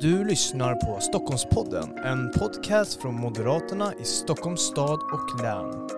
Du lyssnar på Stockholmspodden, en podcast från Moderaterna i Stockholms stad och län.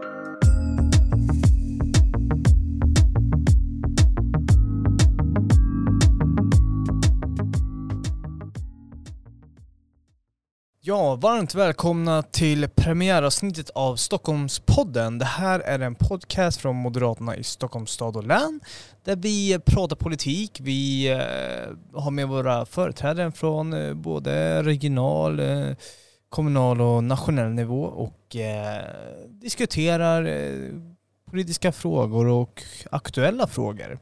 Ja, varmt välkomna till premiäravsnittet av Stockholmspodden. Det här är en podcast från Moderaterna i Stockholms stad och län där vi eh, pratar politik. Vi eh, har med våra företrädare från eh, både regional, kommunal och nationell nivå och diskuterar politiska frågor och aktuella frågor.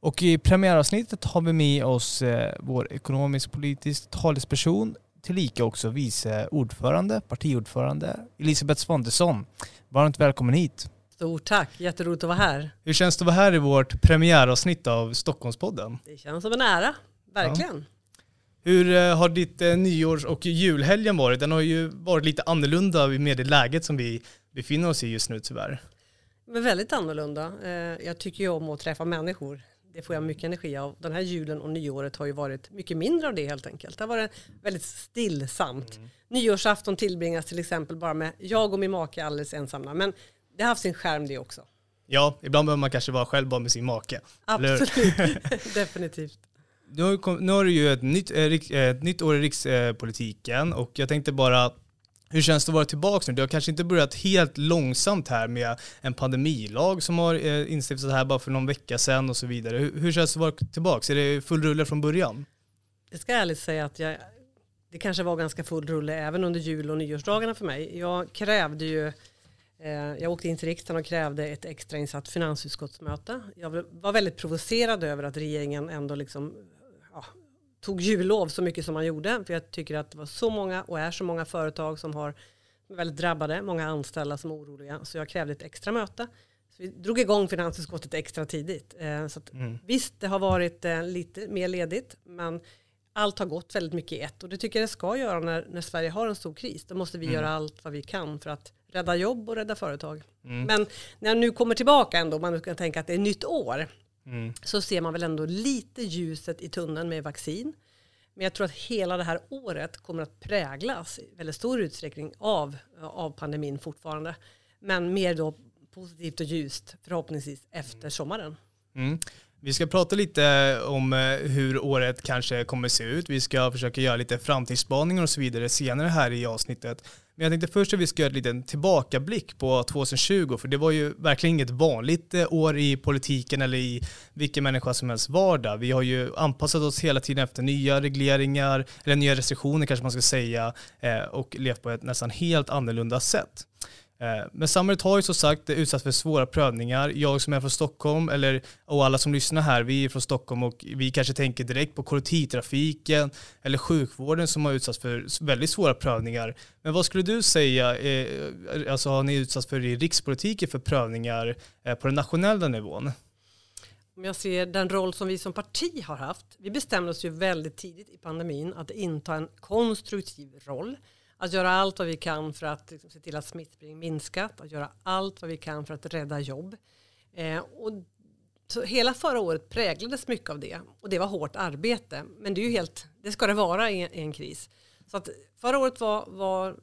Och i premiäravsnittet har vi med oss vår ekonomisk-politisk talesperson tillika också vice ordförande, partiordförande, Elisabeth Svantesson. Varmt välkommen hit. Stort tack, jätteroligt att vara här. Hur känns det att vara här i vårt premiäravsnitt av Stockholmspodden? Det känns som en ära, verkligen. Ja. Hur eh, har ditt eh, nyårs och julhelgen varit? Den har ju varit lite annorlunda med det läget som vi befinner oss i just nu tyvärr. Men väldigt annorlunda. Eh, jag tycker ju om att träffa människor det får jag mycket energi av. Den här julen och nyåret har ju varit mycket mindre av det helt enkelt. Det har varit väldigt stillsamt. Mm. Nyårsafton tillbringas till exempel bara med jag och min make alldeles ensamma. Men det har haft sin skärm det också. Ja, ibland behöver man kanske vara själv bara med sin make. Absolut, definitivt. Nu har, nu har du ju ett nytt, äh, ett nytt år i rikspolitiken och jag tänkte bara hur känns det att vara tillbaka nu? Det har kanske inte börjat helt långsamt här med en pandemilag som har eh, instiftats här bara för någon vecka sedan och så vidare. Hur, hur känns det att vara tillbaka? Är det full rulle från början? Jag ska ärligt säga att jag, det kanske var ganska full rulle även under jul och nyårsdagarna för mig. Jag krävde ju eh, jag åkte in till riksdagen och krävde ett extrainsatt finansutskottsmöte. Jag var väldigt provocerad över att regeringen ändå liksom tog jullov så mycket som man gjorde. För jag tycker att det var så många och är så många företag som har väldigt drabbade, många anställda som är oroliga. Så jag krävde ett extra möte. Så vi drog igång finansutskottet extra tidigt. Eh, så mm. Visst, det har varit eh, lite mer ledigt, men allt har gått väldigt mycket i ett. Och det tycker jag det ska göra när, när Sverige har en stor kris. Då måste vi mm. göra allt vad vi kan för att rädda jobb och rädda företag. Mm. Men när jag nu kommer tillbaka ändå, man kan tänka att det är nytt år, Mm. så ser man väl ändå lite ljuset i tunneln med vaccin. Men jag tror att hela det här året kommer att präglas i väldigt stor utsträckning av, av pandemin fortfarande. Men mer då positivt och ljust förhoppningsvis efter sommaren. Mm. Vi ska prata lite om eh, hur året kanske kommer se ut. Vi ska försöka göra lite framtidsspaningar och så vidare senare här i avsnittet. Men jag tänkte först att vi ska göra en liten tillbakablick på 2020, för det var ju verkligen inget vanligt eh, år i politiken eller i vilken människa som helst vardag. Vi har ju anpassat oss hela tiden efter nya regleringar, eller nya restriktioner kanske man ska säga, eh, och levt på ett nästan helt annorlunda sätt. Eh, men samhället har ju som sagt utsatts för svåra prövningar. Jag som är från Stockholm, eller, och alla som lyssnar här, vi är från Stockholm och vi kanske tänker direkt på kollektivtrafiken eller sjukvården som har utsatts för väldigt svåra prövningar. Men vad skulle du säga, eh, alltså har ni utsatts för i rikspolitiken för prövningar eh, på den nationella nivån? Om jag ser den roll som vi som parti har haft, vi bestämde oss ju väldigt tidigt i pandemin att inta en konstruktiv roll att göra allt vad vi kan för att liksom, se till att smittspridning minskat, att göra allt vad vi kan för att rädda jobb. Eh, och så hela förra året präglades mycket av det och det var hårt arbete. Men det är ju helt, det ska det vara i, i en kris. Så att förra året var, var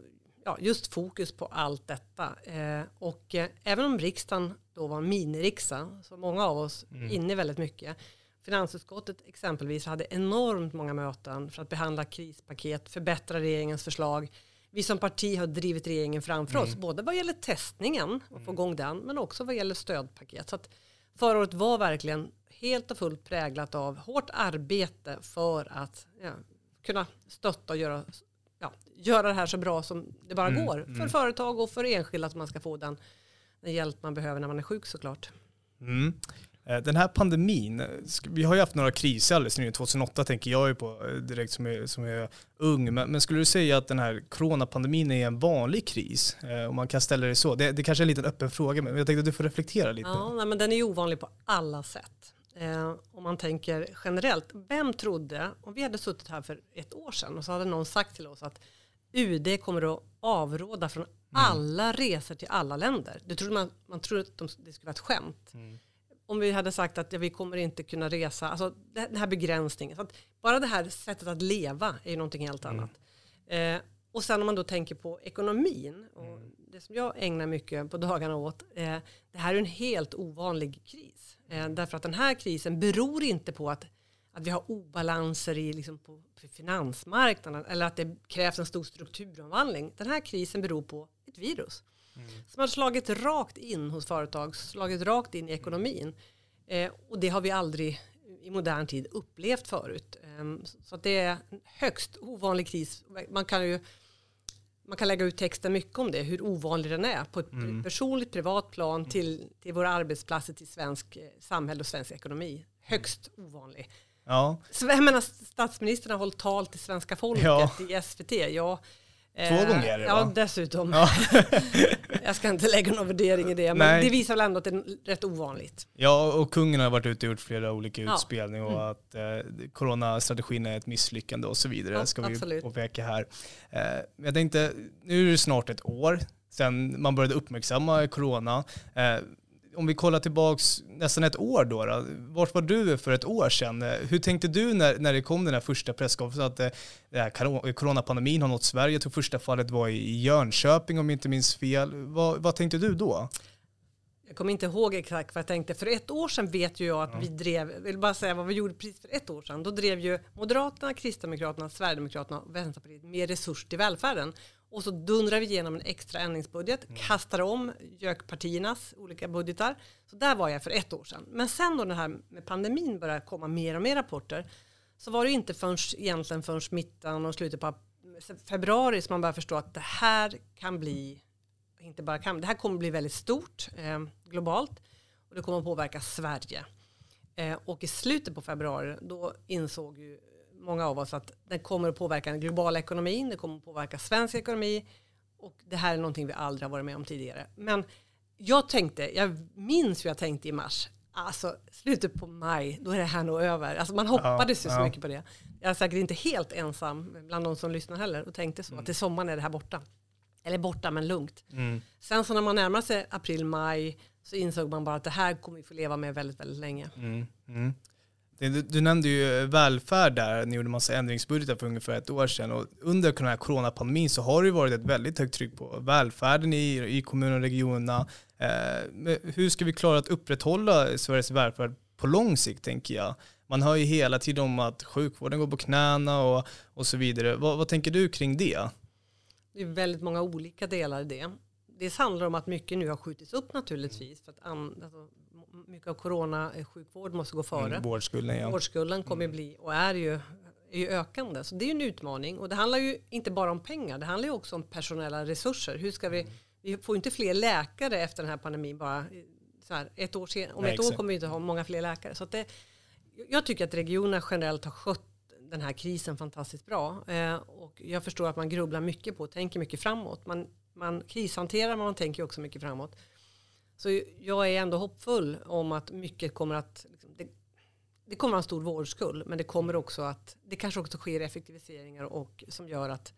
ja, just fokus på allt detta. Eh, och eh, även om riksdagen då var miniriksdag, så många av oss mm. inne väldigt mycket, Finansutskottet exempelvis hade enormt många möten för att behandla krispaket, förbättra regeringens förslag. Vi som parti har drivit regeringen framför mm. oss, både vad gäller testningen och få mm. igång den, men också vad gäller stödpaket. Så att förra året var verkligen helt och fullt präglat av hårt arbete för att ja, kunna stötta och göra, ja, göra det här så bra som det bara mm. går. För mm. företag och för enskilda att man ska få den, den hjälp man behöver när man är sjuk såklart. Mm. Eh, den här pandemin, vi har ju haft några kriser alldeles nyligen, 2008 tänker jag ju på eh, direkt som är, som är ung, men, men, skulle du säga att den här coronapandemin är en vanlig kris? Eh, om man kan ställa det så. Det, det kanske är en liten öppen fråga, men jag tänkte att du får reflektera lite. Ja, nej, men den är ovanlig på alla sätt. Eh, om man tänker generellt, vem trodde, om vi hade suttit här för ett år sedan och så hade någon sagt till oss att UD kommer att avråda från mm. alla resor till alla länder. Det trodde man, man trodde att det skulle vara ett skämt. Mm om vi hade sagt att ja, vi kommer inte kunna resa, alltså den här begränsningen. Så att bara det här sättet att leva är ju någonting helt annat. Eh, och sen om man då tänker på ekonomin, och det som jag ägnar mycket på dagarna åt, eh, det här är en helt ovanlig kris. Eh, därför att den här krisen beror inte på att, att vi har obalanser i, liksom på, på finansmarknaden eller att det krävs en stor strukturomvandling. Den här krisen beror på ett virus mm. som har slagit rakt in hos företag, slagit rakt in i ekonomin. Eh, och det har vi aldrig i modern tid upplevt förut. Eh, så det är en högst ovanlig kris. Man kan ju man kan lägga ut texten mycket om det, hur ovanlig den är på ett mm. personligt privat plan till, till våra arbetsplatser, till svensk eh, samhälle och svensk ekonomi. Högst ovanlig. Ja. Så, jag menar, statsministern har hållit tal till svenska folket ja. i SVT. Ja, Två eh, gånger? Ja, va? dessutom. Ja. jag ska inte lägga någon värdering i det, men Nej. det visar väl ändå att det är rätt ovanligt. Ja, och kungen har varit ute och gjort flera olika ja. och mm. att eh, coronastrategin är ett misslyckande och så vidare. Ja, ska absolut. vi påpeka här. Eh, jag tänkte, nu är det snart ett år sedan man började uppmärksamma corona. Eh, om vi kollar tillbaks nästan ett år då, då, vart var du för ett år sedan? Hur tänkte du när, när det kom den här första presskonferensen att eh, coronapandemin har nått Sverige? Jag tror första fallet var i Jönköping om jag inte minns fel. Vad, vad tänkte du då? Jag kommer inte ihåg exakt vad jag tänkte. För ett år sedan vet ju jag att mm. vi drev, vill bara säga vad vi gjorde precis för ett år sedan. Då drev ju Moderaterna, Kristdemokraterna, Sverigedemokraterna och Vänsterpartiet mer resurser till välfärden. Och så dundrar vi igenom en extra ändringsbudget, mm. kastar om gökpartiernas olika budgetar. Så där var jag för ett år sedan. Men sen då den här med pandemin började komma mer och mer rapporter så var det inte förrän egentligen förrän mitten och slutet på februari som man började förstå att det här kan bli, inte bara kan, det här kommer bli väldigt stort eh, globalt och det kommer att påverka Sverige. Eh, och i slutet på februari då insåg ju många av oss att det kommer att påverka den globala ekonomin, det kommer att påverka svensk ekonomi och det här är någonting vi aldrig har varit med om tidigare. Men jag tänkte, jag minns hur jag tänkte i mars, alltså slutet på maj, då är det här nog över. Alltså man hoppades ja, ju så ja. mycket på det. Jag är säkert inte helt ensam bland de som lyssnar heller och tänkte så, mm. att till sommaren är det här borta. Eller borta men lugnt. Mm. Sen så när man närmar sig april, maj så insåg man bara att det här kommer vi få leva med väldigt, väldigt länge. Mm. Du, du, nämnde ju eh, välfärd där, ni gjorde en massa ändringsbudgetar för ungefär ett år sedan och under den här coronapandemin så har det varit ett väldigt högt tryck på välfärden i, i kommunerna och regionerna. Eh, hur ska vi klara att upprätthålla Sveriges välfärd på lång sikt tänker jag? Man hör ju hela tiden om att sjukvården går på knäna och, och så vidare. Vad, vad tänker du kring det? Det är väldigt många olika delar i det. Det handlar om att mycket nu har skjutits upp naturligtvis. För att an, alltså, mycket av coronasjukvård måste gå före. Mm, vårdskulden, ja. Vårdskulden kommer mm. bli och är ju, är ju ökande. Så det är en utmaning. Och det handlar ju inte bara om pengar. Det handlar ju också om personella resurser. Hur ska vi, mm. vi får inte fler läkare efter den här pandemin bara så här, ett år sen, om Nej, ett år kommer vi inte ha många fler läkare. Så det, jag tycker att regionerna generellt har skött den här krisen fantastiskt bra. Eh, och jag förstår att man grubblar mycket på och tänker mycket framåt. Man, man krishanterar men man tänker också mycket framåt. Så jag är ändå hoppfull om att mycket kommer att, liksom, det, det kommer en stor vårdskull, men det kommer också att, det kanske också sker effektiviseringar och som gör att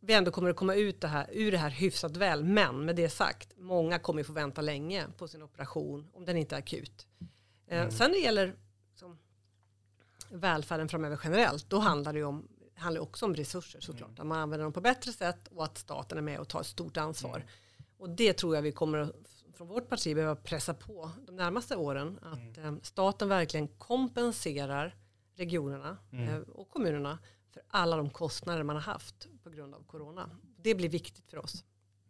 vi ändå kommer att komma ut det här, ur det här hyfsat väl. Men med det sagt, många kommer få vänta länge på sin operation om den inte är akut. Eh, mm. sen när det gäller liksom, välfärden framöver generellt, då handlar det om handlar också om resurser såklart. Mm. Att man använder dem på bättre sätt och att staten är med och tar ett stort ansvar. Mm. Och det tror jag vi kommer från vårt parti behöva pressa på de närmaste åren. Att mm. Eh, staten verkligen kompenserar regionerna mm. Eh, och kommunerna för alla de kostnader man har haft på grund av corona. Det blir viktigt för oss.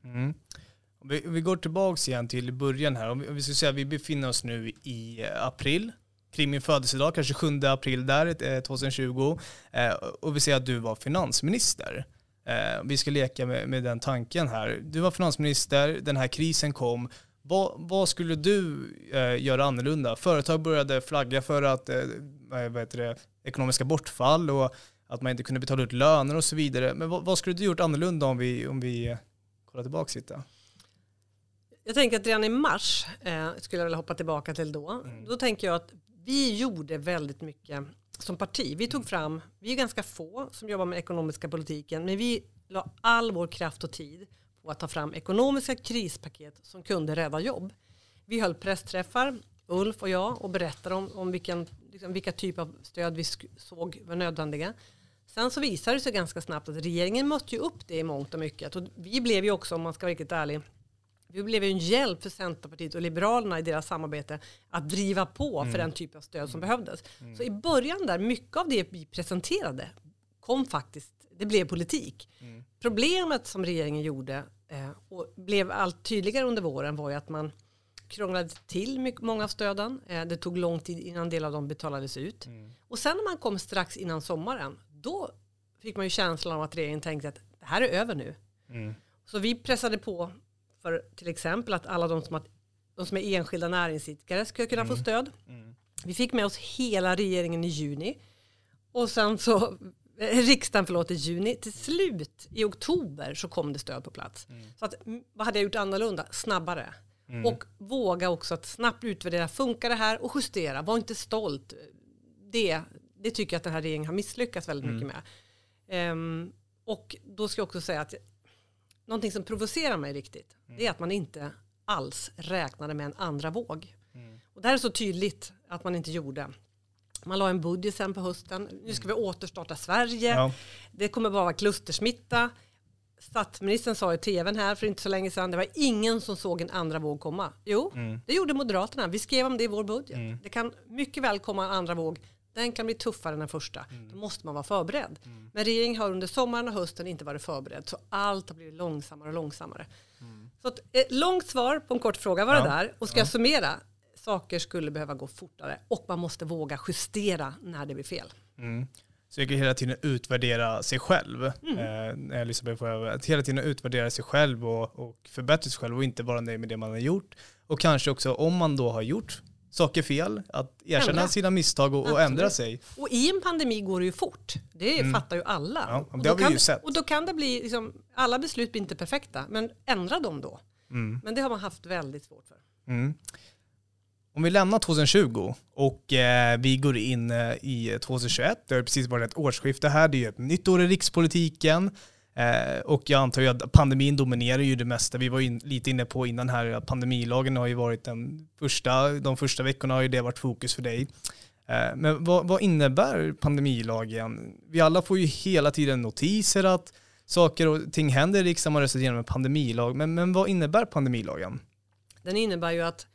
Mm. Vi, vi, går tillbaka igen till början här. Om vi, om vi ska säga vi befinner oss nu i eh, april kring min födelsedag, kanske 7 april där, 2020. Och vi ser att du var finansminister. Vi ska leka med, med, den tanken här. Du var finansminister, den här krisen kom. Vad, vad skulle du eh, göra annorlunda? Företag började flagga för att eh, vad heter det, ekonomiska bortfall och att man inte kunde betala ut löner och så vidare. Men vad, vad skulle du gjort annorlunda om vi, om vi kollar tillbaka lite? Jag tänker att redan i mars, eh, skulle jag vilja hoppa tillbaka till då, mm. då tänker jag att vi gjorde väldigt mycket som parti. Vi tog fram, vi är ganska få som jobbar med ekonomiska politiken, men vi la all vår kraft och tid på att ta fram ekonomiska krispaket som kunde rädda jobb. Vi höll pressträffar Ulf och jag och berättade om, om vilken, liksom, vilka typer av stöd vi såg var nödvändiga. Sen så visade det sig ganska snabbt att regeringen mötte ju upp det i mångt och mycket. Och vi blev ju också, om man ska vara riktigt ärlig, vi blev ju en hjälp för Centerpartiet och Liberalerna i deras samarbete att driva på mm. för den typ av stöd som mm. behövdes. Mm. Så i början där, mycket av det vi presenterade kom faktiskt, det blev politik. Mm. Problemet som regeringen gjorde eh, och blev allt tydligare under våren var ju att man krånglade till mycket, många av stöden. Eh, det tog lång tid innan en del av dem betalades ut. Mm. Och sen när man kom strax innan sommaren, då fick man ju känslan av att regeringen tänkte att det här är över nu. Mm. Så vi pressade på för till exempel att alla de som, har, de som är enskilda näringsidkare ska kunna mm. få stöd. Mm. Vi fick med oss hela regeringen i juni. Och sen så, riksdagen förlåt i juni, till slut i oktober så kom det stöd på plats. Mm. Så att, vad hade jag gjort annorlunda? Snabbare. Mm. Och våga också att snabbt utvärdera, funkar det här? Och justera, var inte stolt. Det, det tycker jag att den här regeringen har misslyckats väldigt mm. mycket med. Um, och då ska jag också säga att någonting som provocerar mig riktigt, mm. det är att man inte alls räknade med en andra våg. Mm. Och det här är så tydligt att man inte gjorde. Man la en budget sen på hösten. Nu ska vi återstarta Sverige. Ja. Det kommer bara vara klustersmitta. Statsministern sa i tvn här för inte så länge sedan, det var ingen som såg en andra våg komma. Jo, mm. det gjorde Moderaterna. Vi skrev om det i vår budget. Mm. Det kan mycket väl komma en andra våg. Den kan bli tuffare än den första. Mm. Då måste man vara förberedd. Mm. Men regeringen har under sommaren och hösten inte varit förberedd. Så allt har blivit långsammare och långsammare. Mm. Så ett eh, långt svar på en kort fråga var det där. Och ska ja. jag summera? Saker skulle behöva gå fortare. Och man måste våga justera när det blir fel. Mm. Så jag kan hela tiden utvärdera sig själv. Mm. Eh, det, att hela tiden utvärdera sig själv och, och förbättra sig själv och inte vara nöjd med det man har gjort. Och kanske också om man då har gjort saker fel, att erkänna ändra. sina misstag och, och, ändra sig. Och i en pandemi går det ju fort. Det mm. fattar ju alla. Ja, det har vi ju sett. Och då kan det bli, liksom, alla beslut blir inte perfekta, men ändra dem då. Mm. Men det har man haft väldigt svårt för. Mm. Om vi lämnar 2020 och eh, vi går in eh, i 2021, det har precis varit ett årsskifte här, det är ju ett nytt år i rikspolitiken. Eh, och jag antar ju att pandemin dominerar ju det mesta. Vi var in, lite inne på innan här att pandemilagen har ju varit den första, de första veckorna har ju det varit fokus för dig. Eh, men vad, vad, innebär pandemilagen? Vi alla får ju hela tiden notiser att saker och ting händer i riksdagen, man röstar igenom en pandemilag. Men, men vad innebär pandemilagen? Den innebär ju att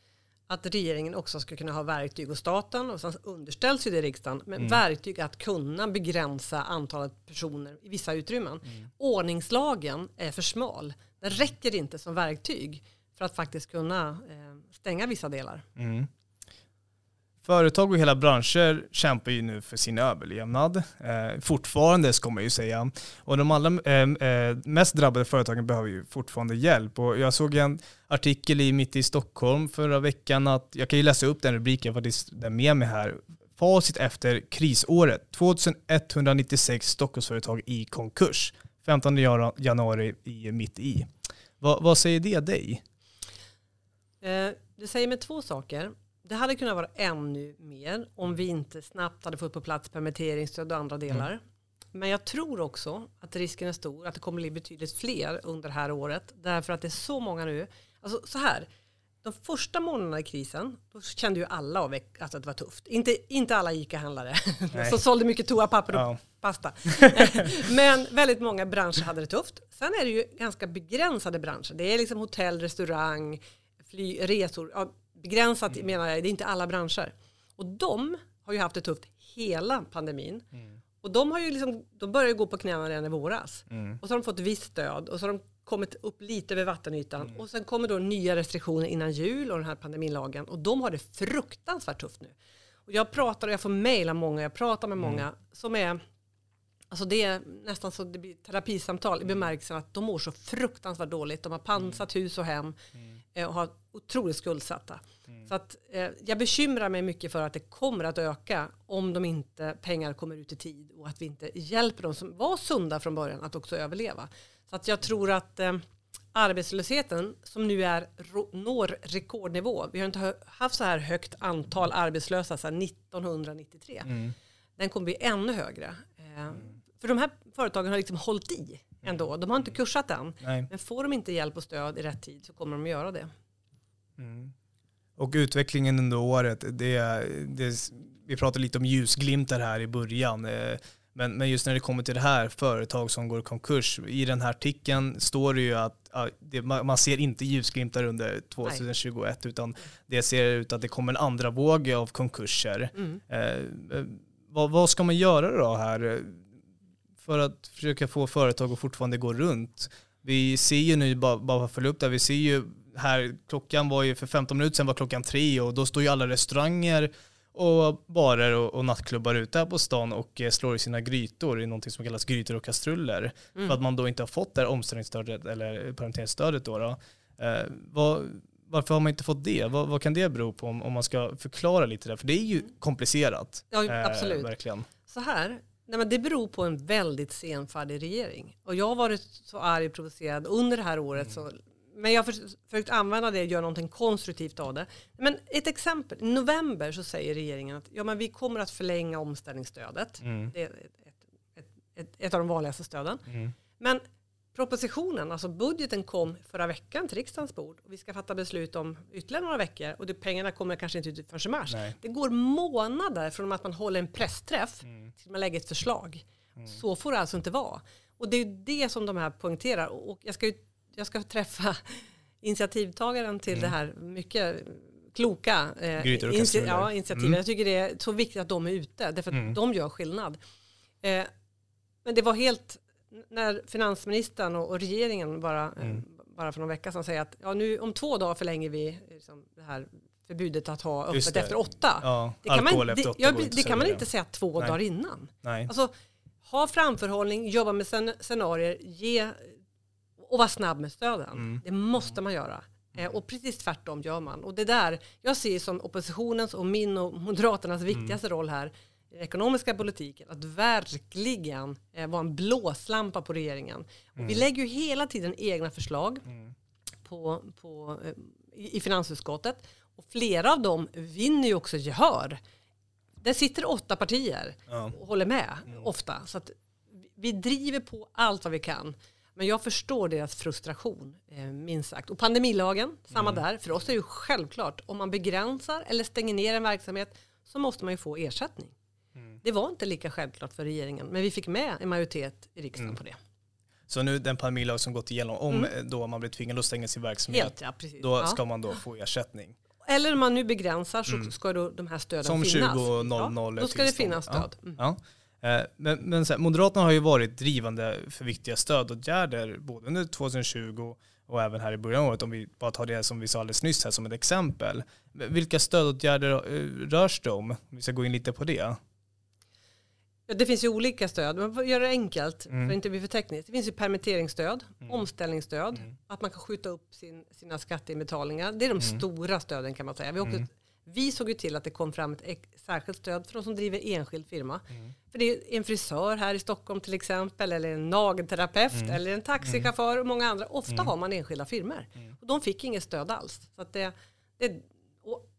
att regeringen också ska kunna ha verktyg och staten och sen underställs ju det riksdagen med mm. verktyg att kunna begränsa antalet personer i vissa utrymmen. Mm. Ordningslagen är för smal. Den räcker inte som verktyg för att faktiskt kunna eh, stänga vissa delar. Mm. Företag och hela branscher kämpar ju nu för sin överlevnad. Eh, fortfarande ska man ju säga. Och de allra eh, eh, mest drabbade företagen behöver ju fortfarande hjälp. Och jag såg en artikel i Mitt i Stockholm förra veckan att, jag kan ju läsa upp den rubriken för det är med mig här. Facit efter krisåret. 2196 Stockholmsföretag i konkurs. 15 januari i mitt i. Va, vad säger det dig? Eh, det säger mig två saker det hade kunnat vara ännu mer om vi inte snabbt hade fått på plats permitteringsstöd och andra delar. Mm. Men jag tror också att risken är stor att det kommer bli betydligt fler under det här året. Därför att det är så många nu. Alltså så här, de första månaderna i krisen, då kände ju alla av att det var tufft. Inte, inte alla ICA-handlare som sålde mycket toapapper och ja. pasta. Men väldigt många branscher hade det tufft. Sen är det ju ganska begränsade branscher. Det är liksom hotell, restaurang, fly, resor. Ja, begränsat mm. menar jag, det är inte alla branscher. Och de har ju haft det tufft hela pandemin. Mm. Och de har ju liksom, de började gå på knäna redan i våras. Mm. Och så har de fått visst stöd och så har de kommit upp lite över vattenytan. Mm. Och sen kommer då nya restriktioner innan jul och den här pandemilagen. Och de har det fruktansvärt tufft nu. Och jag pratar och jag får mejla många, jag pratar med många mm. som är Alltså det är nästan så det blir terapisamtal i mm. bemärkelsen att de mår så fruktansvärt dåligt. De har pansat hus och hem eh, och har otroligt skuldsatta. Mm. Så att, eh, jag bekymrar mig mycket för att det kommer att öka om de inte pengar kommer ut i tid och att vi inte hjälper dem som var sunda från början att också överleva. Så att jag tror att eh, arbetslösheten som nu är når rekordnivå. Vi har inte haft så här högt antal arbetslösa sedan 1993. Mm. Den kommer bli ännu högre. Eh, för de här företagen har liksom hållit i ändå. De har inte kursat än. Nej. Men får de inte hjälp och stöd i rätt tid så kommer de att göra det. Mm. Och utvecklingen under året, det, det, vi pratade lite om ljusglimtar här i början. Eh, men, men just när det kommer till det här, företag som går i konkurs, i den här artikeln står det ju att det, man ser inte ljusglimtar under 2021 Nej. utan det ser ut att det kommer en andra våg av konkurser. Mm. Eh, vad, vad, ska man göra då här för att försöka få företag att fortfarande gå runt? Vi ser ju nu, bara, bara följa upp där, vi ser ju här, klockan var ju för 15 minuter sedan var klockan tre och då står ju alla restauranger och barer och, och nattklubbar ute här på stan och eh, slår i sina grytor i någonting som kallas grytor och kastruller. Mm. För att man då inte har fått det här omställningsstödet eller permitteringsstödet då. då. Eh, vad, varför har man inte fått det? Vad, vad, kan det bero på om, om man ska förklara lite där? För det är ju komplicerat. Ja, eh, absolut. verkligen. Så här, nej men det beror på en väldigt senfärdig regering. Och jag har varit så arg och provocerad under det här året mm. så men jag har försökt använda det och göra någonting konstruktivt av det. Men ett exempel, i november så säger regeringen att ja, men vi kommer att förlänga omställningsstödet. Mm. Det är ett, ett, ett, ett, av de vanligaste stöden. Mm. Men propositionen, alltså budgeten kom förra veckan till riksdagens bord och vi ska fatta beslut om ytterligare några veckor och det, pengarna kommer kanske inte ut förrän i mars. Nej. Det går månader från att man håller en pressträff mm. till att man lägger ett förslag. Mm. Så får det alltså inte vara. Och det är det som de här poängterar. Och jag ska ju jag ska träffa initiativtagaren till mm. det här mycket kloka eh, initi ja, initiativet. Mm. Jag tycker det är så viktigt att de är ute, därför att mm. de gör skillnad. Eh, men det var helt, när finansministern och, och regeringen bara, eh, mm. bara för någon vecka sedan säger att ja, nu, om två dagar förlänger vi liksom, det här förbudet att ha öppet efter åtta. Ja, det kan man, det, ja, det kan man inte säga två Nej. dagar innan. Nej. Alltså, ha framförhållning, jobba med scenarier, ge och vara snabb med stöden. Mm. Det måste man göra. Eh, och precis tvärtom gör man. Och det där, jag ser som oppositionens och min och Moderaternas mm. viktigaste roll här i den ekonomiska politiken, att verkligen eh, vara en blåslampa på regeringen. Och vi mm. lägger ju hela tiden egna förslag mm. på, på, eh, i, finansutskottet. Och flera av dem vinner ju också gehör. Det sitter åtta partier och håller med mm. ofta. Så att vi driver på allt vad vi kan. Men jag förstår deras frustration, eh, minst sagt. Och pandemilagen, samma mm. där. För oss är det ju självklart, om man begränsar eller stänger ner en verksamhet så måste man ju få ersättning. Mm. Det var inte lika självklart för regeringen, men vi fick med en majoritet i riksdagen mm. på det. Så nu den pandemilag som gått igenom, om mm. då man blir tvingad att stänga sin verksamhet, Helt, ja, då ja. ska man då få ersättning? Eller om man nu begränsar så mm. ska då de här stöden som finnas. Som 20.00 ja, Då ska det finnas stöd. Ja. Eh, men, men här, Moderaterna har ju varit drivande för viktiga stödåtgärder både under 2020 och även här i början av året om vi bara tar det som vi sa alldeles nyss här som ett exempel. Vilka stödåtgärder eh, rörs det om? Om vi ska gå in lite på det. Ja, det finns ju olika stöd, men för att göra det enkelt, mm. för att inte bli för tekniskt. Det finns ju permitteringsstöd, mm. omställningsstöd, mm. att man kan skjuta upp sin, sina skatteinbetalningar. Det är de mm. stora stöden kan man säga. Vi, åkte, mm. Vi såg ju till att det kom fram ett särskilt stöd för de som driver enskild firma. Mm. För det är en frisör här i Stockholm till exempel, eller en nagelterapeut, mm. eller en taxichaufför och många andra. Ofta har man enskilda firmor. Och de fick inget stöd alls. Så det, det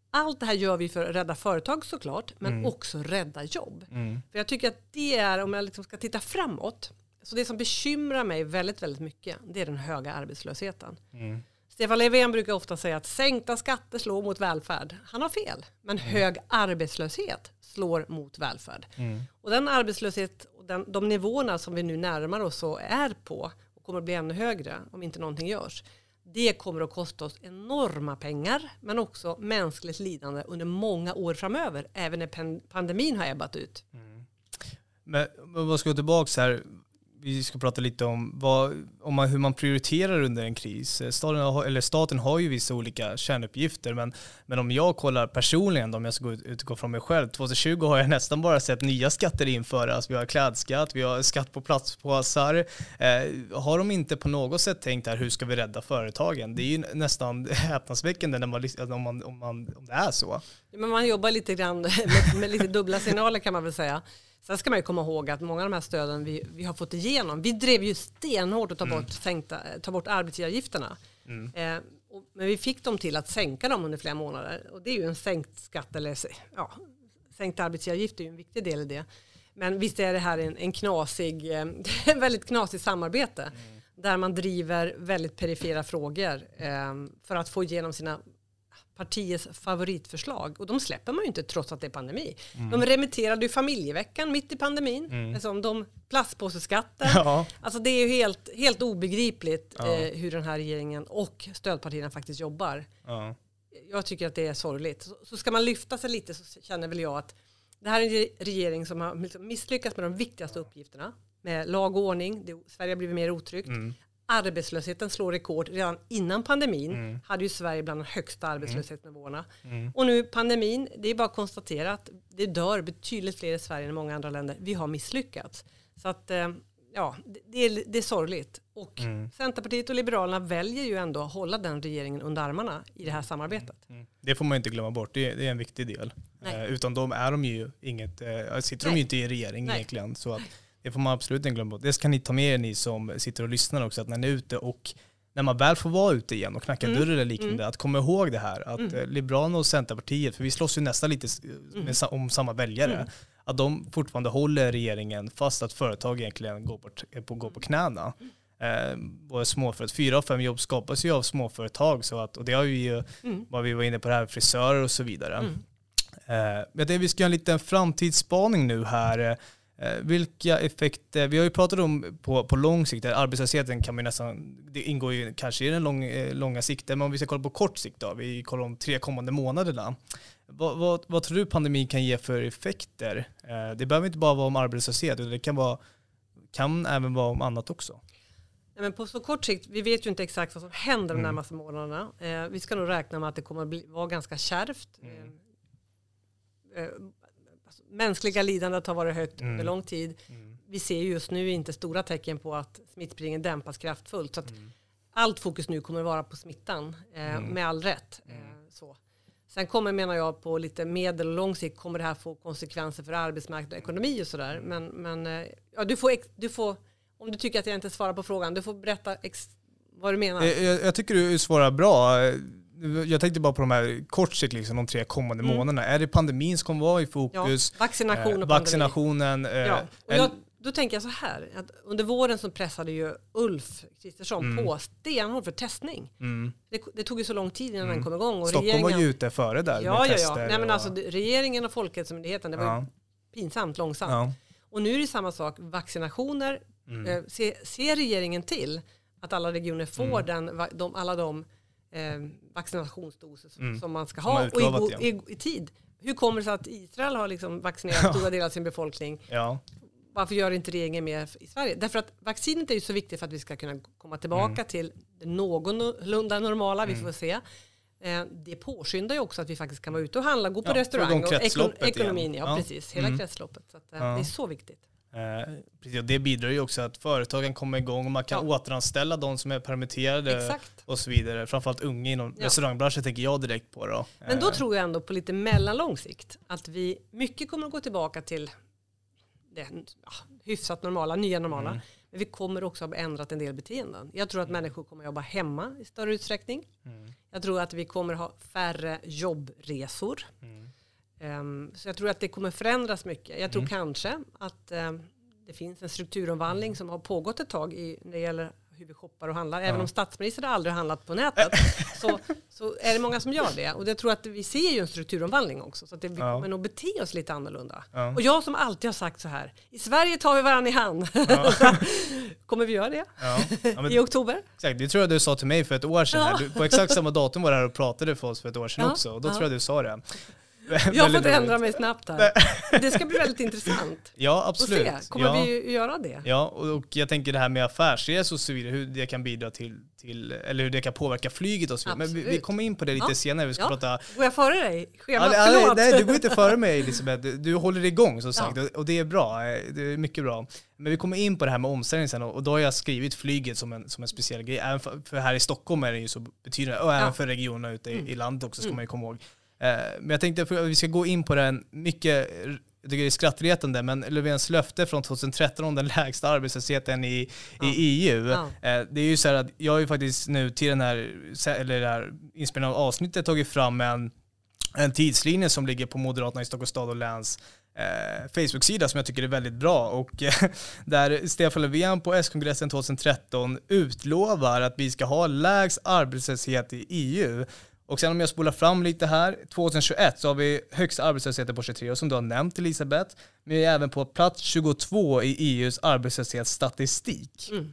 allt det här gör vi för att rädda företag såklart, men mm. också rädda jobb. Mm. För jag tycker att det är, om jag liksom ska titta framåt, så det som bekymrar mig väldigt, väldigt mycket, det är den höga arbetslösheten. Mm. Stefan Löfven brukar ofta säga att sänkta skatter slår mot välfärd. Han har fel, men mm. hög arbetslöshet slår mot välfärd. Mm. Och den arbetslöshet och den, de nivåerna som vi nu närmar oss och är på och kommer att bli ännu högre om inte någonting görs det kommer att kosta oss enorma pengar, men också mänskligt lidande under många år framöver, även när pandemin har ebbat ut. Mm. Men vad ska gå tillbaka här, vi ska prata lite om, vad, om man, hur man prioriterar under en kris. Eh, staten har, eller staten har ju vissa olika kärnuppgifter, men, men om jag kollar personligen, om jag ska utgå från mig själv, 2020 har jag nästan bara sett nya skatter införas. Vi har klädskatt, vi har skatt på platspåsar. Eh, har de inte på något sätt tänkt här, hur ska vi rädda företagen? Det är ju nästan häpnadsväckande när man, om, man, om, man, om det är så. Men man jobbar lite grann med, med lite dubbla signaler kan man väl säga. Sen ska man ju komma ihåg att många av de här stöden vi, vi har fått igenom, vi drev ju stenhårt att ta, mm. bort, sänkta, ta bort arbetsgivaravgifterna. Mm. Eh, och, men vi fick dem till att sänka dem under flera månader. Och det är ju en sänkt skatt, eller ja, sänkt arbetsgivaravgift är ju en viktig del i det. Men visst är det här en, en knasig, eh, väldigt knasigt samarbete. Mm. Där man driver väldigt perifera frågor eh, för att få igenom sina partiets favoritförslag och de släpper man ju inte trots att det är pandemi. Mm. De remitterade ju familjeveckan mitt i pandemin, mm. alltså de plastpåseskatten. Ja. Alltså det är ju helt, helt obegripligt ja. eh, hur den här regeringen och stödpartierna faktiskt jobbar. Ja. Jag tycker att det är sorgligt. Så, så, ska man lyfta sig lite så känner väl jag att det här är en regering som har liksom misslyckats med de viktigaste uppgifterna med lag och ordning. Det, Sverige har blivit mer otryggt. Mm arbetslösheten slår rekord. Redan innan pandemin mm. hade ju Sverige bland de högsta arbetslöshetsnivåerna. Mm. Och nu pandemin, det är bara att konstatera att det dör betydligt fler i Sverige än i många andra länder. Vi har misslyckats. Så att eh, ja, det är, det är sorgligt. Och mm. Centerpartiet och Liberalerna väljer ju ändå att hålla den regeringen under armarna i det här samarbetet. Mm. Det får man inte glömma bort, det är, det är en viktig del. Eh, utan de är de ju inget, eh, sitter Nej. de ju inte i regering Nej. egentligen. Så att, det får man absolut inte glömma bort. Det ska ni ta med er ni som sitter och lyssnar också, att när ni är ute och när man väl får vara ute igen och knacka mm. dörr eller liknande, mm. att komma ihåg det här, att mm. Eh, Liberalerna och Centerpartiet, för vi slåss ju nästan lite mm. med, om samma väljare, mm. att de fortfarande håller regeringen fast att företag egentligen går på, på, går på knäna. Eh, både småföretag, fyra av fem jobb skapas ju av småföretag, så att, och det har vi ju, mm. vad vi var inne på det här, frisörer och så vidare. Mm. Eh, jag tänkte vi ska göra en liten framtidsspaning nu här. Eh, vilka effekter, vi har ju pratat om på, på lång sikt, arbetslösheten kan man nästan, det ingår ju kanske i den lång, eh, långa sikten, men om vi ska kolla på kort sikt då, vi kollar om tre kommande månaderna. Vad, vad, vad tror du pandemin kan ge för effekter? Eh, det behöver inte bara vara om arbetslöshet, utan det kan, vara, kan även vara om annat också. Ja, men på så kort sikt, vi vet ju inte exakt vad som händer de mm. närmaste månaderna. Eh, vi ska nog räkna med att det kommer att bli, vara ganska kärvt. Mm. Eh, mänskliga lidandet har varit högt mm. under lång tid. Mm. Vi ser just nu inte stora tecken på att smittspridningen dämpas kraftfullt. Så mm. Allt fokus nu kommer att vara på smittan, eh, mm. med all rätt. Eh, mm. så. Sen kommer, menar jag, på lite medel och lång sikt kommer det här få konsekvenser för arbetsmarknad och ekonomi och sådär. Men, men eh, ja, du, får, du får, om du tycker att jag inte svarar på frågan, du får berätta vad du menar. Jag, jag tycker du svarar bra jag tänkte bara på de här kort sikt, liksom, de tre kommande mm. månaderna. Är det pandemin som kommer vara i fokus? Ja, vaccination och vaccinationen. Eh, ja. och jag, då tänker jag så här, att under våren så pressade ju Ulf Kristersson mm. på stenhårt för testning. Mm. Det, det, tog ju så lång tid innan mm. den kom igång. Och Stockholm regeringen, var ju ute före där ja, med ja, ja. Nej, men och... alltså, regeringen och Folkhälsomyndigheten, det var ja. pinsamt långsamt. Ja. Och nu är det samma sak, vaccinationer. Mm. Eh, ser, ser regeringen till att alla regioner får mm. den, de, alla de eh, vaccinationsdoser mm. som man ska ha och i, i, i, tid. Hur kommer det sig att Israel har liksom vaccinerat stora delar av sin befolkning? Ja. Varför gör inte regeringen mer i Sverige? Därför att vaccinet är ju så viktigt för att vi ska kunna komma tillbaka mm. till det någorlunda normala. Vi mm. får se. Eh, det påskyndar ju också att vi faktiskt kan vara ute och handla, gå på ja, restaurang och ekon ekonomin. Ja, ja, precis. Hela mm. kretsloppet. Så att, eh, ja. Det är så viktigt. Eh, det bidrar ju också att företagen kommer igång och man kan ja. återanställa de som är permitterade Exakt. och så vidare. Framförallt unga inom ja. restaurangbranschen tänker jag direkt på. Då. Men då eh. tror jag ändå på lite mellanlång sikt att vi mycket kommer att gå tillbaka till det ja, hyfsat normala, nya normala. Mm. Men vi kommer också att ha ändrat en del beteenden. Jag tror att mm. människor kommer att jobba hemma i större utsträckning. Mm. Jag tror att vi kommer att ha färre jobbresor. Mm. Um, så jag tror att det kommer förändras mycket. Jag tror mm. kanske att um, det finns en strukturomvandling som har pågått ett tag i, när det gäller hur vi shoppar och handlar. Även ja. om statsministern aldrig har handlat på nätet så, så är det många som gör det. Och jag tror att vi ser ju en strukturomvandling också. Så att det, vi ja. kommer nog bete oss lite annorlunda. Ja. Och jag som alltid har sagt så här, i Sverige tar vi varandra i hand. Ja. kommer vi göra det men, i oktober? Exakt, det tror jag du sa till mig för ett år sedan. Du, på exakt samma datum var du här och pratade för oss för ett år sedan också. Och då tror jag du sa det. Jag har fått ändra mig snabbt här. Det ska bli väldigt intressant. Ja, absolut. se. Kommer ja. vi göra det? Ja, och jag tänker det här med affärsresor och så vidare, hur det kan bidra till, till eller hur det kan påverka flyget och så vidare. Men vi, vi, kommer in på det lite ja. senare. Vi ska ja. prata... Går jag före dig? Schema, ja, nej, du går inte före mig Elisabeth. Du, du håller igång som sagt och det är bra. Det är mycket bra. Men vi kommer in på det här med omställning sen och då har jag skrivit flyget som en, som en speciell grej. Även för, för här i Stockholm är det ju så betydande, och även för regionerna ute i, mm. i landet också ska mm. man ju komma ihåg. Eh, men jag tänkte att vi ska gå in på den mycket, jag tycker det är skrattretande, men Löfvens löfte från 2013 om den lägsta arbetslösheten i, ja. i EU. Ja. Eh, det är ju så här att jag har ju faktiskt nu till den här, eller det här inspelningen av avsnittet tagit fram en, en tidslinje som ligger på Moderaterna i Stockholms stad och läns eh, Facebook-sida som jag tycker är väldigt bra och eh, där Stefan Löfven på S-kongressen 2013 utlovar att vi ska ha lägst arbetslöshet i EU Och sen om jag spolar fram lite här, 2021 så har vi högsta arbetslösheten på 23 år som du har nämnt Elisabeth. Men vi är även på plats 22 i EUs arbetslöshetsstatistik. Mm.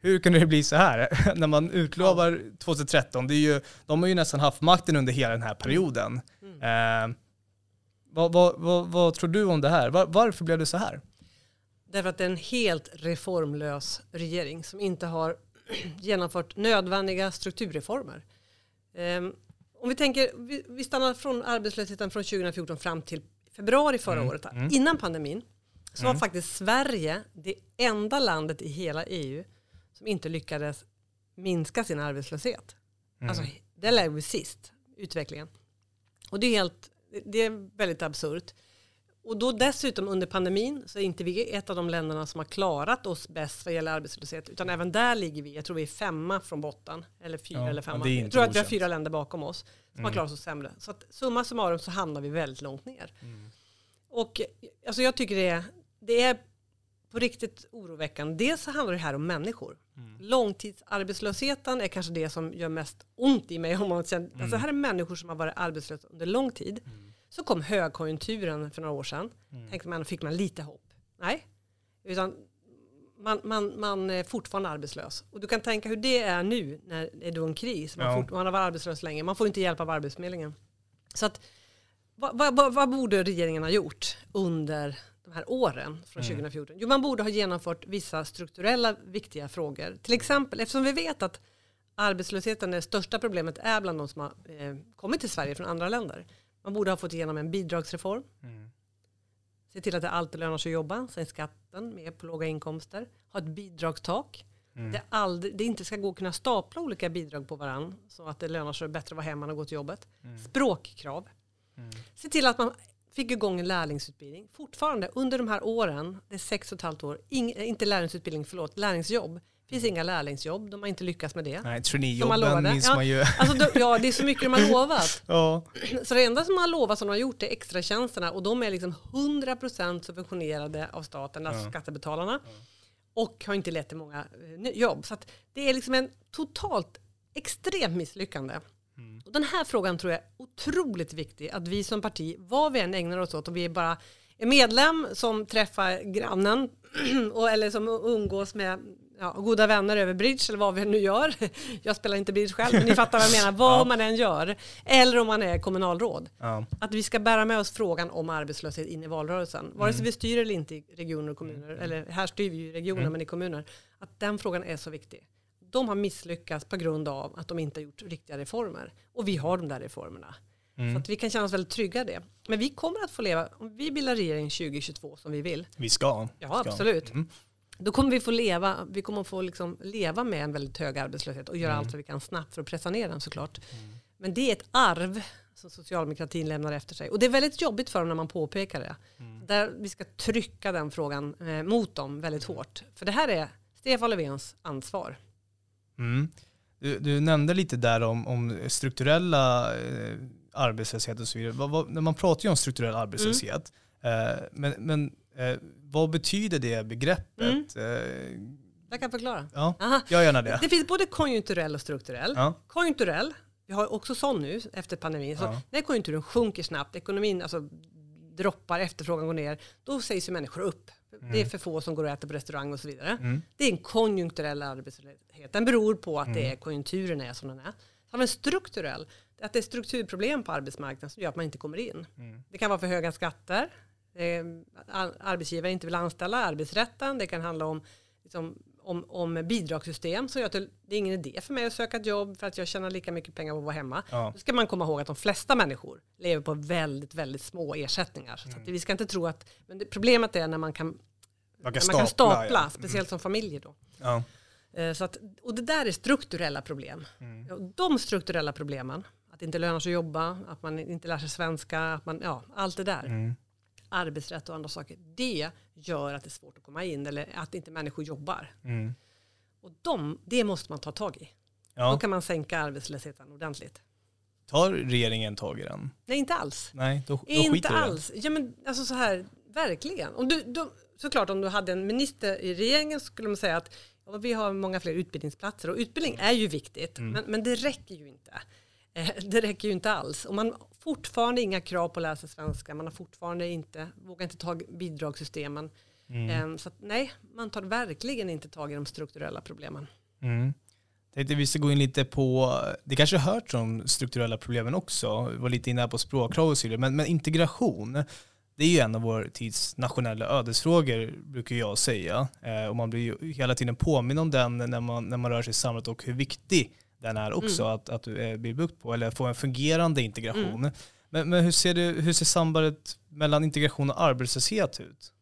Hur kunde det bli så här? När man utlovar 2013, det är ju, de har ju nästan haft makten under hela den här perioden. Mm. Eh, vad, vad, vad, vad, tror du om det här? Var, varför blev det så här? Därför att det är en helt reformlös regering som inte har genomfört nödvändiga strukturreformer. Um, om vi tänker, vi, stannar från arbetslösheten från 2014 fram till februari förra mm. året, mm. innan pandemin, så mm. var faktiskt Sverige det enda landet i hela EU som inte lyckades minska sin arbetslöshet. Mm. Alltså, det låg vi sist, utvecklingen. Och det är, helt, det är väldigt absurt. Och då dessutom under pandemin så är inte vi ett av de länderna som har klarat oss bäst vad gäller arbetslöshet. Utan även där ligger vi, jag tror vi är femma från botten. Eller fyra ja, eller femma. Jag tror att vi har fyra länder bakom oss som mm. har klarat oss sämre. Så att summa summarum så hamnar vi väldigt långt ner. Mm. Och alltså jag tycker det är, det är på riktigt oroväckande. Dels så handlar det här om människor. Mm. Långtidsarbetslösheten är kanske det som gör mest ont i mig. Om man känner, mm. Alltså här är människor som har varit arbetslösa under lång tid. Mm. Så kom högkonjunkturen för några år sedan. Mm. Tänkte man, fick man lite hopp. Nej, utan man, man, man är fortfarande arbetslös. Och du kan tänka hur det är nu när det är en kris. Man, ja. fort, man har varit arbetslös länge. Man får inte hjälp av Arbetsförmedlingen. Så att, vad, vad, vad, borde regeringen ha gjort under de här åren från mm. 2014? Jo, man borde ha genomfört vissa strukturella viktiga frågor. Till exempel, eftersom vi vet att arbetslösheten, det största problemet är bland de som har eh, kommit till Sverige från andra länder. Man borde ha fått igenom en bidragsreform. Mm. Se till att det alltid lönar sig att jobba. Sänk skatten mer på låga inkomster. Ha ett bidragstak. Mm. Det, aldrig, det inte ska gå att kunna stapla olika bidrag på varandra. Så att det lönar sig bättre att vara hemma än att gå till jobbet. Mm. Språkkrav. Mm. Se till att man fick igång en lärlingsutbildning. Fortfarande under de här åren, det är sex och ett halvt år, ing, inte lärlingsutbildning, förlåt, lärlingsjobb finns inga lärlingsjobb, de har inte lyckats med det. Nej, traineejobben minns ja, man ju. Alltså, ja, det är så mycket de har lovat. ja. Så det enda som har lovat som de har gjort är extratjänsterna och de är liksom 100% subventionerade av staten, alltså ja. skattebetalarna. Ja. Och har inte lett till många eh, jobb. Så det är liksom en totalt extremt misslyckande. Mm. Och den här frågan tror jag är otroligt viktig att vi som parti, vad vi än ägnar oss åt, om vi är bara är medlem som träffar grannen och, eller som umgås med ja, goda vänner över bridge eller vad vi nu gör. Jag spelar inte bridge själv, men ni fattar vad jag menar. Vad ja. man än gör. Eller om man är kommunalråd. Ja. Att vi ska bära med oss frågan om arbetslöshet in i valrörelsen. Vare sig mm. vi styr eller inte i regioner och kommuner. Mm. Eller här styr vi ju regioner, mm. men i kommuner. Att den frågan är så viktig. De har misslyckats på grund av att de inte har gjort riktiga reformer. Och vi har de där reformerna. Mm. Så att vi kan känna oss väldigt trygga i det. Men vi kommer att få leva, om vi bildar regering 2022 som vi vill. Vi ska. Ja, ska. absolut. Mm. Då kommer vi få leva, vi kommer få liksom leva med en väldigt hög arbetslöshet och göra mm. allt vad vi kan snabbt för att pressa ner den såklart. Mm. Men det är ett arv som socialdemokratin lämnar efter sig. Och det är väldigt jobbigt för dem när man påpekar det. Mm. Där vi ska trycka den frågan eh, mot dem väldigt mm. hårt. För det här är Stefan Löfvens ansvar. Mm. Du, du, nämnde lite där om, om strukturella eh, arbetslöshet och så vidare. Vad, vad, när man pratar ju om strukturell arbetslöshet, mm. eh, men, men eh, vad betyder det begreppet? Mm. Eh, jag kan förklara. Ja, gör gärna det. Det finns både konjunkturell och strukturell. Ja. Konjunkturell, vi har också sån nu efter pandemin. Så ja. när konjunkturen sjunker snabbt, ekonomin alltså, droppar, efterfrågan går ner, då sägs ju människor upp. Mm. Det är för få som går och äter på restaurang och så vidare. Mm. Det är en konjunkturell arbetslöshet. Den beror på att mm. det är konjunkturen är som den är. Så har vi en strukturell, att det är strukturproblem på arbetsmarknaden som gör att man inte kommer in. Mm. Det kan vara för höga skatter, arbetsgivare inte vill anställa, arbetsrätten, det kan handla om, liksom, om, om bidragssystem som gör att det är ingen idé för mig att söka ett jobb för att jag tjänar lika mycket pengar på att vara hemma. Ja. Då ska man komma ihåg att de flesta människor lever på väldigt, väldigt små ersättningar. Mm. Så vi ska inte tro att, men det, problemet är när man kan, man kan, stapla, man kan stapla ja. speciellt som familjer då. Ja. Eh, så att, och det där är strukturella problem. Mm. De strukturella problemen, att det inte lönar sig att jobba, att man inte lär sig svenska, att man, ja, allt det där. Mm arbetsrätt och andra saker. Det gör att det är svårt att komma in eller att inte människor jobbar. Mm. Och de, det måste man ta tag i. Ja. Då kan man sänka arbetslösheten ordentligt. Tar regeringen tag i den? Nej, inte alls. Nej, då, då Inte alls. Ja, men alltså så här, verkligen. Om du, då, såklart, om du hade en minister i regeringen skulle man säga att ja, vi har många fler utbildningsplatser och utbildning är ju viktigt, mm. men, men det räcker ju inte. Eh, det räcker ju inte alls. Och man fortfarande inga krav på att lära sig svenska. Man har fortfarande inte, vågar inte ta bidragssystemen. Mm. Så att, nej, man tar verkligen inte tag i de strukturella problemen. Mm. Tänkte vi ska gå in lite på, det kanske har hört om strukturella problemen också, vi var lite inne på språkkrav och så vidare, men, men integration, det är ju en av vår tids nationella ödesfrågor, brukar jag säga. Eh, och man blir ju hela tiden påminn om den när man, när man rör sig i samhället och hur viktig den är också mm. att, att eh, bli bukt på, eller få en fungerande integration. Mm. Men, men hur, ser det, hur ser sambandet mellan integration och arbetslöshet ut?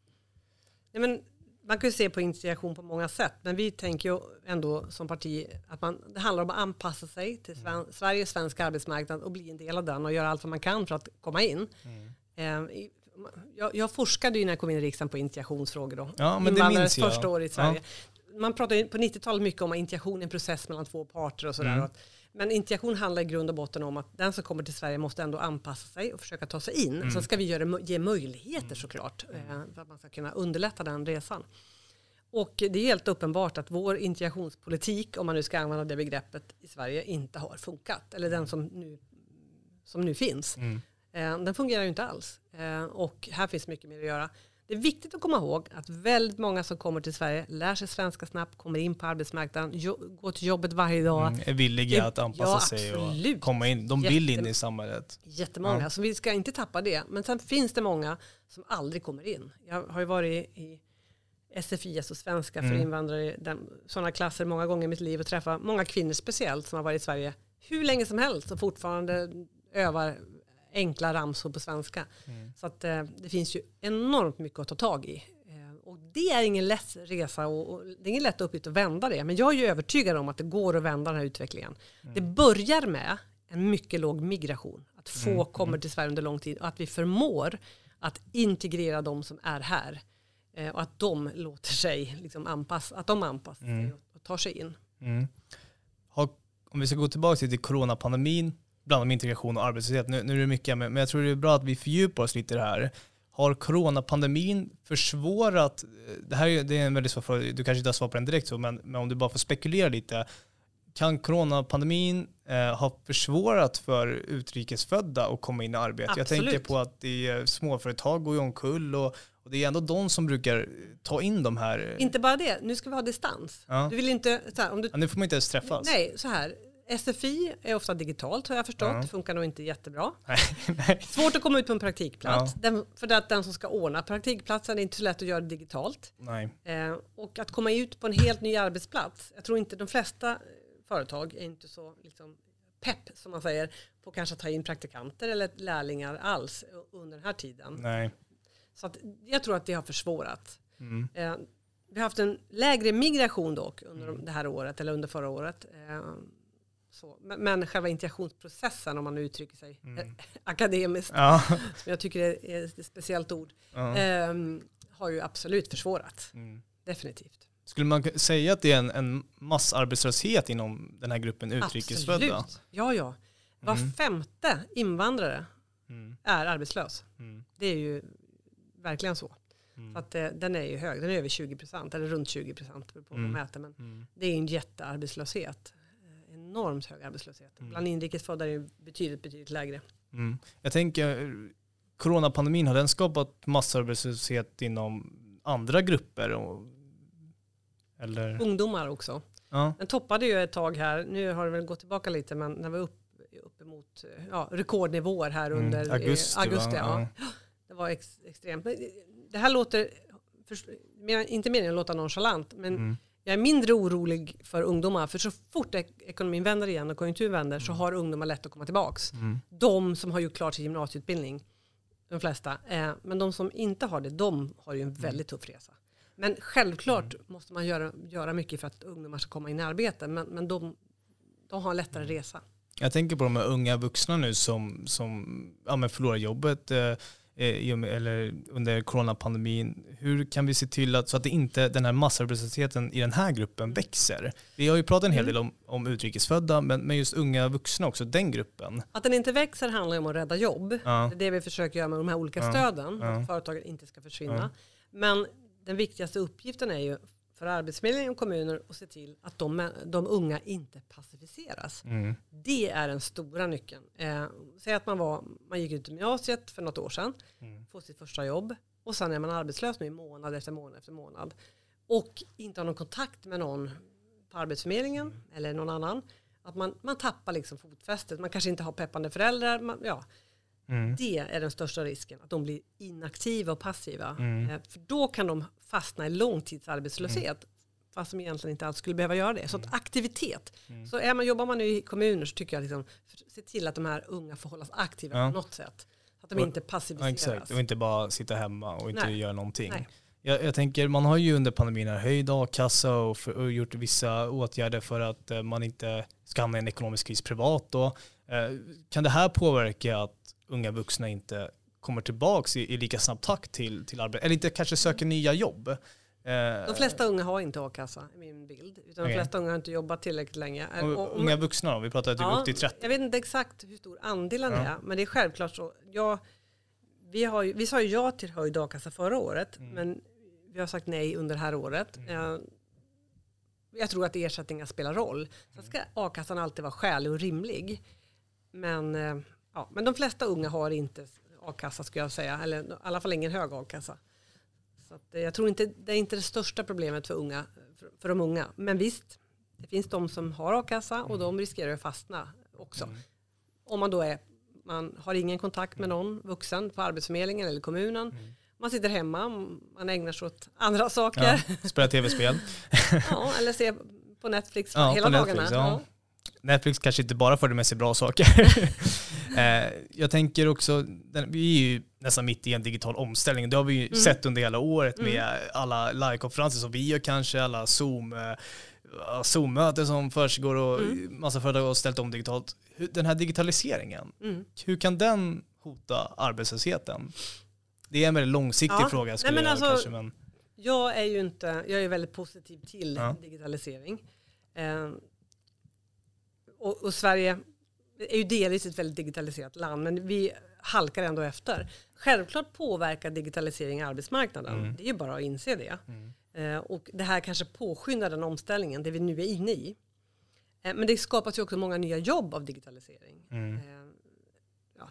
Ja, men man kan ju se på integration på många sätt, men vi tänker ju ändå som parti att man, det handlar om att anpassa sig till Sven, Sveriges svenska arbetsmarknad och bli en del av den och göra allt vad man kan för att komma in. Mm. Eh, jag, jag, forskade ju när jag kom in i riksdagen på integrationsfrågor då. Ja, men det minns jag. första år i Sverige. Ja. Man pratade på 90-talet mycket om att integration en process mellan två parter och sådär. Mm. Men integration handlar i grund och botten om att den som kommer till Sverige måste ändå anpassa sig och försöka ta sig in. Mm. Sen ska vi göra, ge möjligheter mm. såklart eh, för att man ska kunna underlätta den resan. Och det är helt uppenbart att vår integrationspolitik, om man nu ska använda det begreppet i Sverige, inte har funkat. Eller den som nu, som nu finns. Mm. Eh, den fungerar ju inte alls. Eh, och här finns mycket mer att göra. Det är viktigt att komma ihåg att väldigt många som kommer till Sverige lär sig svenska snabbt, kommer in på arbetsmarknaden, går till jobbet varje dag. Mm, är villiga att anpassa ja, sig och komma in. De vill in i samhället. Jättemånga, ja. så vi ska inte tappa det. Men sen finns det många som aldrig kommer in. Jag har ju varit i SFI, alltså svenska mm. för invandrare, sådana klasser många gånger i mitt liv och träffat många kvinnor speciellt som har varit i Sverige hur länge som helst och fortfarande övar enkla ramsor på svenska. Mm. Så att eh, det finns ju enormt mycket att ta tag i. Eh, och det är ingen lätt resa och, och, det är ingen lätt uppgift att vända det. Men jag är ju övertygad om att det går att vända den här utvecklingen. Mm. Det börjar med en mycket låg migration. Att få mm. kommer till Sverige under lång tid och att vi förmår att integrera de som är här. Eh, och att de låter sig liksom anpassa, att de anpassar sig mm. och tar sig in. Mm. Har, om vi ska gå tillbaka till coronapandemin bland om integration och arbetslöshet. Nu, nu är det mycket, men jag tror det är bra att vi fördjupar oss lite i det här. Har coronapandemin försvårat, det här är, det är en väldigt svår fråga, du kanske inte har svar på den direkt så, men, men om du bara får spekulera lite. Kan coronapandemin eh, ha försvårat för utrikesfödda att komma in i arbete? Absolut. Jag tänker på att det är småföretag går ju omkull och, och det är ändå de som brukar ta in de här. Inte bara det, nu ska vi ha distans. Ja. Du vill inte, här, om du, ja, nu får man inte ens träffas. Nej, så här, SFI är ofta digitalt har jag förstått. Ja. Det funkar nog inte jättebra. Svårt att komma ut på en praktikplats. Ja. Den, för att den som ska ordna praktikplatsen är inte så lätt att göra det digitalt. Eh, och att komma ut på en helt ny arbetsplats. Jag tror inte de flesta företag är inte så liksom, pepp som man säger på kanske ta in praktikanter eller lärlingar alls under den här tiden. Nej. Så att, jag tror att det har försvårat. Mm. Eh, vi har haft en lägre migration dock under mm. det här året eller under förra året. Eh, så. Men, men själva integrationsprocessen, om man nu uttrycker sig mm. akademiskt, ja. som jag tycker är, ett speciellt ord, ja. eh, har ju absolut försvårat. Mm. Definitivt. Skulle man säga att det är en, en massarbetslöshet inom den här gruppen utrikesfödda? Absolut. Ja, ja. Var mm. femte invandrare mm. är arbetslös. Mm. Det är ju verkligen så. Mm. Så att eh, den är ju hög, den är över 20 procent, eller runt 20 procent på mm. mäter. Men mm. det är en jättearbetslöshet enormt hög arbetslöshet. Mm. Bland inrikesfödda är det betydligt, betydligt lägre. Mm. Jag tänker, coronapandemin, har den skapat massarbetslöshet inom andra grupper? Och, eller? Ungdomar också. Ja. Den toppade ju ett tag här, nu har det väl gått tillbaka lite, men när vi var upp, uppemot ja, rekordnivåer här mm. under augusti. augusti ja. ja. Det var ex, extremt. Det här låter, för, inte meningen att låta nonchalant, men mm jag är mindre orolig för ungdomar, för så fort ekonomin vänder igen och konjunkturen vänder mm. så har ungdomar lätt att komma tillbaka. Mm. De som har gjort klart sin gymnasieutbildning, de flesta, eh, men de som inte har det, de har ju en mm. väldigt tuff resa. Men självklart mm. måste man göra, göra mycket för att ungdomar ska komma in i arbete, men, men de, de har en lättare mm. resa. Jag tänker på de här unga vuxna nu som, som ja, men förlorar jobbet, Eh, eller under coronapandemin. Hur kan vi se till att, så att det inte, den här massarbetslösheten i den här gruppen växer? Vi har ju pratat en hel del om, om utrikesfödda, men, men just unga vuxna också, den gruppen. Att den inte växer handlar om att rädda jobb. Ja. Det är det vi försöker göra med de här olika ja. stöden, ja. att företagen inte ska försvinna. Men den viktigaste uppgiften är ju för Arbetsförmedlingen och kommuner att se till att de, de unga inte passiviseras. Mm. Det är den stora nyckeln. Eh, säg att man, var, man gick ut gymnasiet för något år sedan, Mm. får sitt första jobb och sen är man arbetslös nu i månad efter månad efter månad och inte har någon kontakt med någon på Arbetsförmedlingen eller någon annan. Att man, man tappar liksom fotfästet, man kanske inte har peppande föräldrar. Man, ja, Mm. det är den största risken, att de blir inaktiva och passiva. Mm. Eh, För då kan de fastna i långtidsarbetslöshet. Fast de egentligen inte alls skulle behöva göra det. Så att aktivitet. Mm. Så är man, jobbar man nu i kommuner så tycker jag liksom, se till att de här unga får hållas aktiva Ja. på något sätt. Så att de Och- inte Ja, passiviseras. exakt, och inte bara sitta hemma och inte Nej. göra någonting. Nej. Jag, jag tänker, man har ju under pandemin höjd a-kassa och, för, och gjort vissa åtgärder för att eh, man inte ska hamna i en ekonomisk kris privat. Då. Eh, kan det här påverka att unga vuxna inte kommer tillbaka i, i lika snabb takt till, till arbete, eller inte kanske söker nya jobb? Eh, De flesta unga har inte a-kassa i min bild. Utan Okej. de flesta unga har inte jobbat tillräckligt länge. Och, unga vuxna då, vi pratar typ upp till 30. Jag vet inte exakt hur stor andelen Ja. är, men det är självklart så. Jag, vi, har ju, vi sa ju ja till höjd a-kassa förra året, Mm. men vi har sagt nej under det här året. Eh, Jag tror att ersättningar spelar roll. Sen ska a-kassan alltid vara skälig och rimlig. Men, eh, ja, men de flesta unga har inte a-kassa skulle jag säga, eller i alla fall ingen hög a-kassa. Så att, eh, jag tror inte det är inte det största problemet för, unga, för, för de unga. Men visst, det finns de som har a-kassa och de riskerar att fastna också. Mm. Om man då är, man har ingen kontakt med någon vuxen på Arbetsförmedlingen eller kommunen. Man sitter hemma, man ägnar sig åt andra saker. Ja, spela tv-spel. Ja, eller ser på Netflix Ja, hela på dagarna. Netflix, ja. Ja. Netflix kanske inte bara för det med sig bra saker. eh, jag tänker också, vi är ju nästan mitt i en digital omställning. Det har vi ju Mm. sett under hela året med Mm. alla livekonferenser som vi gör kanske, alla Zoom, eh, Zoom-möten som försiggår och Mm. massa företag har ställt om digitalt. Den här digitaliseringen, Mm. hur kan den hota arbetslösheten? Det är en väldigt långsiktig Ja. fråga skulle Nej, men jag alltså- kanske, men Jag är ju inte, jag är väldigt positiv till Ja. digitalisering. Eh, och, och Sverige är ju delvis ett väldigt digitaliserat land, men vi halkar ändå efter. Självklart påverkar digitalisering arbetsmarknaden, Mm. det är ju bara att inse det. Mm. Eh, och det här kanske påskyndar den omställningen, det vi nu är inne i. Eh, men det skapas ju också många nya jobb av digitalisering. Mm. Eh, ja,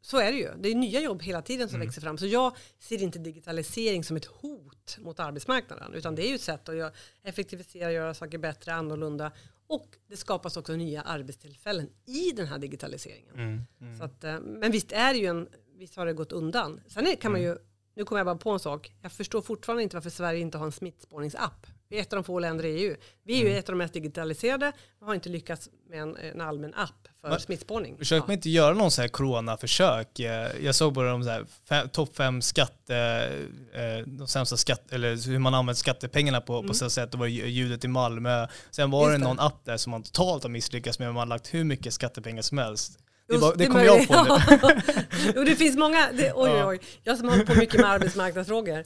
så är det ju. Det är nya jobb hela tiden som Mm. växer fram. Så jag ser inte digitalisering som ett hot mot arbetsmarknaden. Utan det är ju ett sätt att effektivisera, göra saker bättre, annorlunda. Och det skapas också nya arbetstillfällen i den här digitaliseringen. Mm. Mm. Så att, eh, men visst är ju en, visst har det gått undan. Sen kan man Mm. ju, nu kommer jag bara på en sak. Jag förstår fortfarande inte varför Sverige inte har en smittspårningsapp. Vi är ett av de få länder i EU. Vi är ju Mm. ett av de mest digitaliserade och har inte lyckats med en, en allmän app för Men- smittspårning. Försöker man inte göra någon sån här coronaförsök? Eh, Jag såg bara de så här topp fem skatte, eh, de sämsta skatt, eller hur man använt skattepengarna på, på Mm. så sätt. Det var ju ljudet i Malmö. Sen var det Just det. någon app där som man totalt har misslyckats med, man har lagt hur mycket skattepengar som helst. Det, bara, det kom jag på nu. jo, det finns många, det, oj, oj, oj. Jag som håller på mycket med arbetsmarknadsfrågor.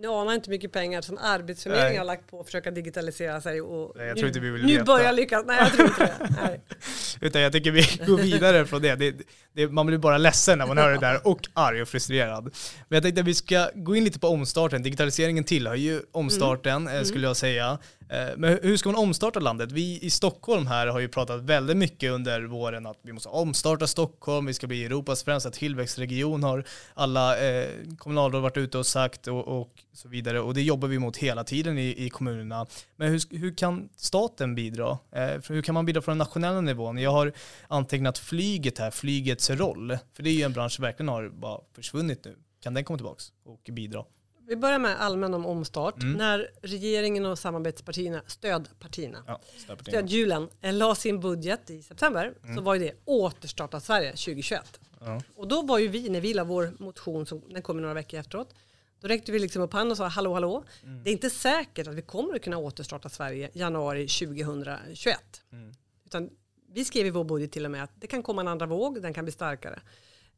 Nu anar inte hur mycket pengar som Arbetsförmedlingen Nej. har lagt på att försöka digitalisera sig. Och Nej, jag nu, tror inte vi vill nu veta. börjar lyckas. Nej, jag tror inte det. Nej. Utan jag tycker vi går vidare från det. det, det man blir bara ledsen när man hör det där och arg och frustrerad. Men jag tänkte att vi ska gå in lite på omstarten. Digitaliseringen tillhör ju omstarten eh, skulle jag säga. Eh, men hur ska man omstarta landet? Vi i Stockholm här har ju pratat väldigt mycket under våren att vi måste omstarta Stockholm, vi ska bli Europas främsta tillväxtregion har alla eh, kommunalråd varit ute och sagt och, och så vidare. Och det jobbar vi mot hela tiden i, i kommunerna. Men hur, hur kan staten bidra? Eh, hur kan man bidra från den nationella nivån? Jag har antecknat flyget här, flygets roll. För det är ju en bransch som verkligen har bara försvunnit nu. Kan den komma tillbaka och bidra? Vi börjar med allmän om omstart. Mm. När regeringen och samarbetspartierna, stödpartierna, Ja, stödpartierna. stödhjulen, eh, la sin budget i september så Mm. var ju det återstarta Sverige 2021. Ja. Och då var ju vi, när vi la vår motion, som den kom några veckor efteråt, då räckte vi liksom upp handen och sa hallå hallå. Mm. Det är inte säkert att vi kommer att kunna återstarta Sverige januari 2021. Mm. Utan vi skrev i vår budget till och med att det kan komma en andra våg, den kan bli starkare.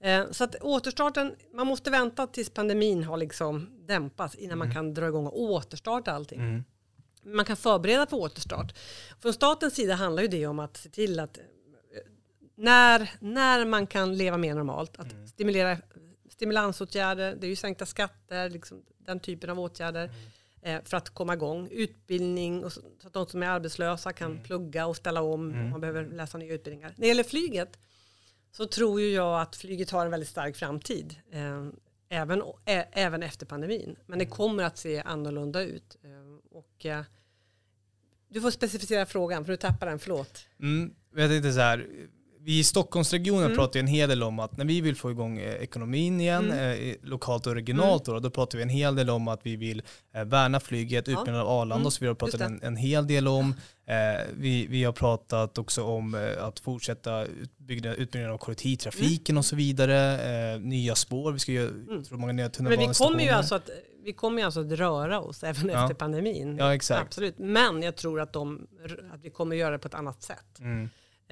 Eh, så att återstarten, man måste vänta tills pandemin har liksom dämpats innan man kan dra igång och återstarta allting. Mm. Man kan förbereda för återstart. Från statens sida handlar ju det om att se till att eh, när, när man kan leva mer normalt, att Mm. stimulera stimulansåtgärder, det är ju sänkta skatter, liksom, den typen av åtgärder. eh, för att komma igång. Utbildning så, så att de som är arbetslösa kan Mm. plugga och ställa om Mm. om man behöver läsa nya utbildningar. När det gäller flyget så tror ju jag att flyget har en väldigt stark framtid. Eh, även, ä, även efter pandemin. Men det kommer att se annorlunda ut. Eh, och, eh, du får specificera frågan för du tappar den, förlåt. Mm, jag tänkte så här, vi i Stockholmsregionen Mm. pratar en hel del om att när vi vill få igång eh, ekonomin igen, Mm. eh, lokalt och regionalt, då, då pratar vi en hel del om att vi vill eh, värna flyget, Ja. utbyggnad av Arlanda Mm, och så vidare, pratat en, en hel del om. Eh, vi, vi har pratat också om eh, att fortsätta utbyggnad, utbyggnaden av kollektivtrafiken och så vidare, eh, nya spår, vi ska göra, tror många nya Men vi tunnelbanestationer. kommer ju alltså att, vi kommer ju alltså att röra oss även Ja. efter pandemin. Ja, exakt. Absolut. Men jag tror att, de, att vi kommer göra det på ett annat sätt.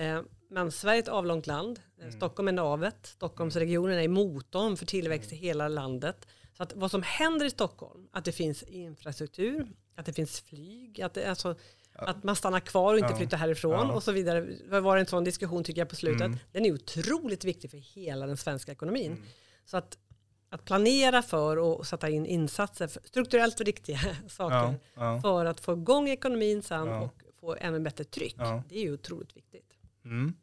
Mm. Eh, Men Sverige är ett avlångt land. Eh, Stockholm är navet. Stockholmsregionen är motorn för tillväxt i hela landet. Så att vad som händer i Stockholm, att det finns infrastruktur, att det finns flyg, att, det, alltså, att man stannar kvar och inte Ja. flyttar härifrån Ja. och så vidare. Det var en sån diskussion tycker jag på slutet. Mm. Den är otroligt viktig för hela den svenska ekonomin. Så att, att planera för och sätta in insatser, för strukturellt riktiga saker, Ja, ja. för att få igång ekonomin sen Ja. och få ännu bättre tryck. Ja. Det är ju otroligt viktigt. Mm.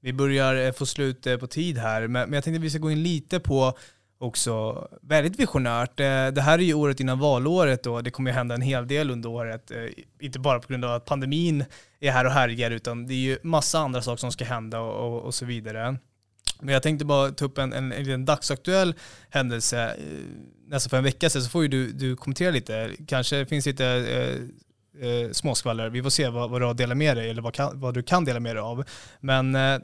Vi börjar eh, få slut eh, på tid här, men, jag tänkte att vi ska gå in lite på också väldigt visionärt. Eh, det här är ju året innan valåret och det kommer ju hända en hel del under året. Inte bara på grund av att pandemin är här och härjar, utan det är ju massa andra saker som ska hända och, och, så vidare. Men jag tänkte bara ta upp en, en, en liten dagsaktuell händelse. Nästan för en vecka sedan så får ju du, du kommentera lite. Kanske finns lite eh, eh, småskvaller. Vi får se vad, vad du har delat med dig eller vad, kan, vad du kan dela med dig av. Men eh,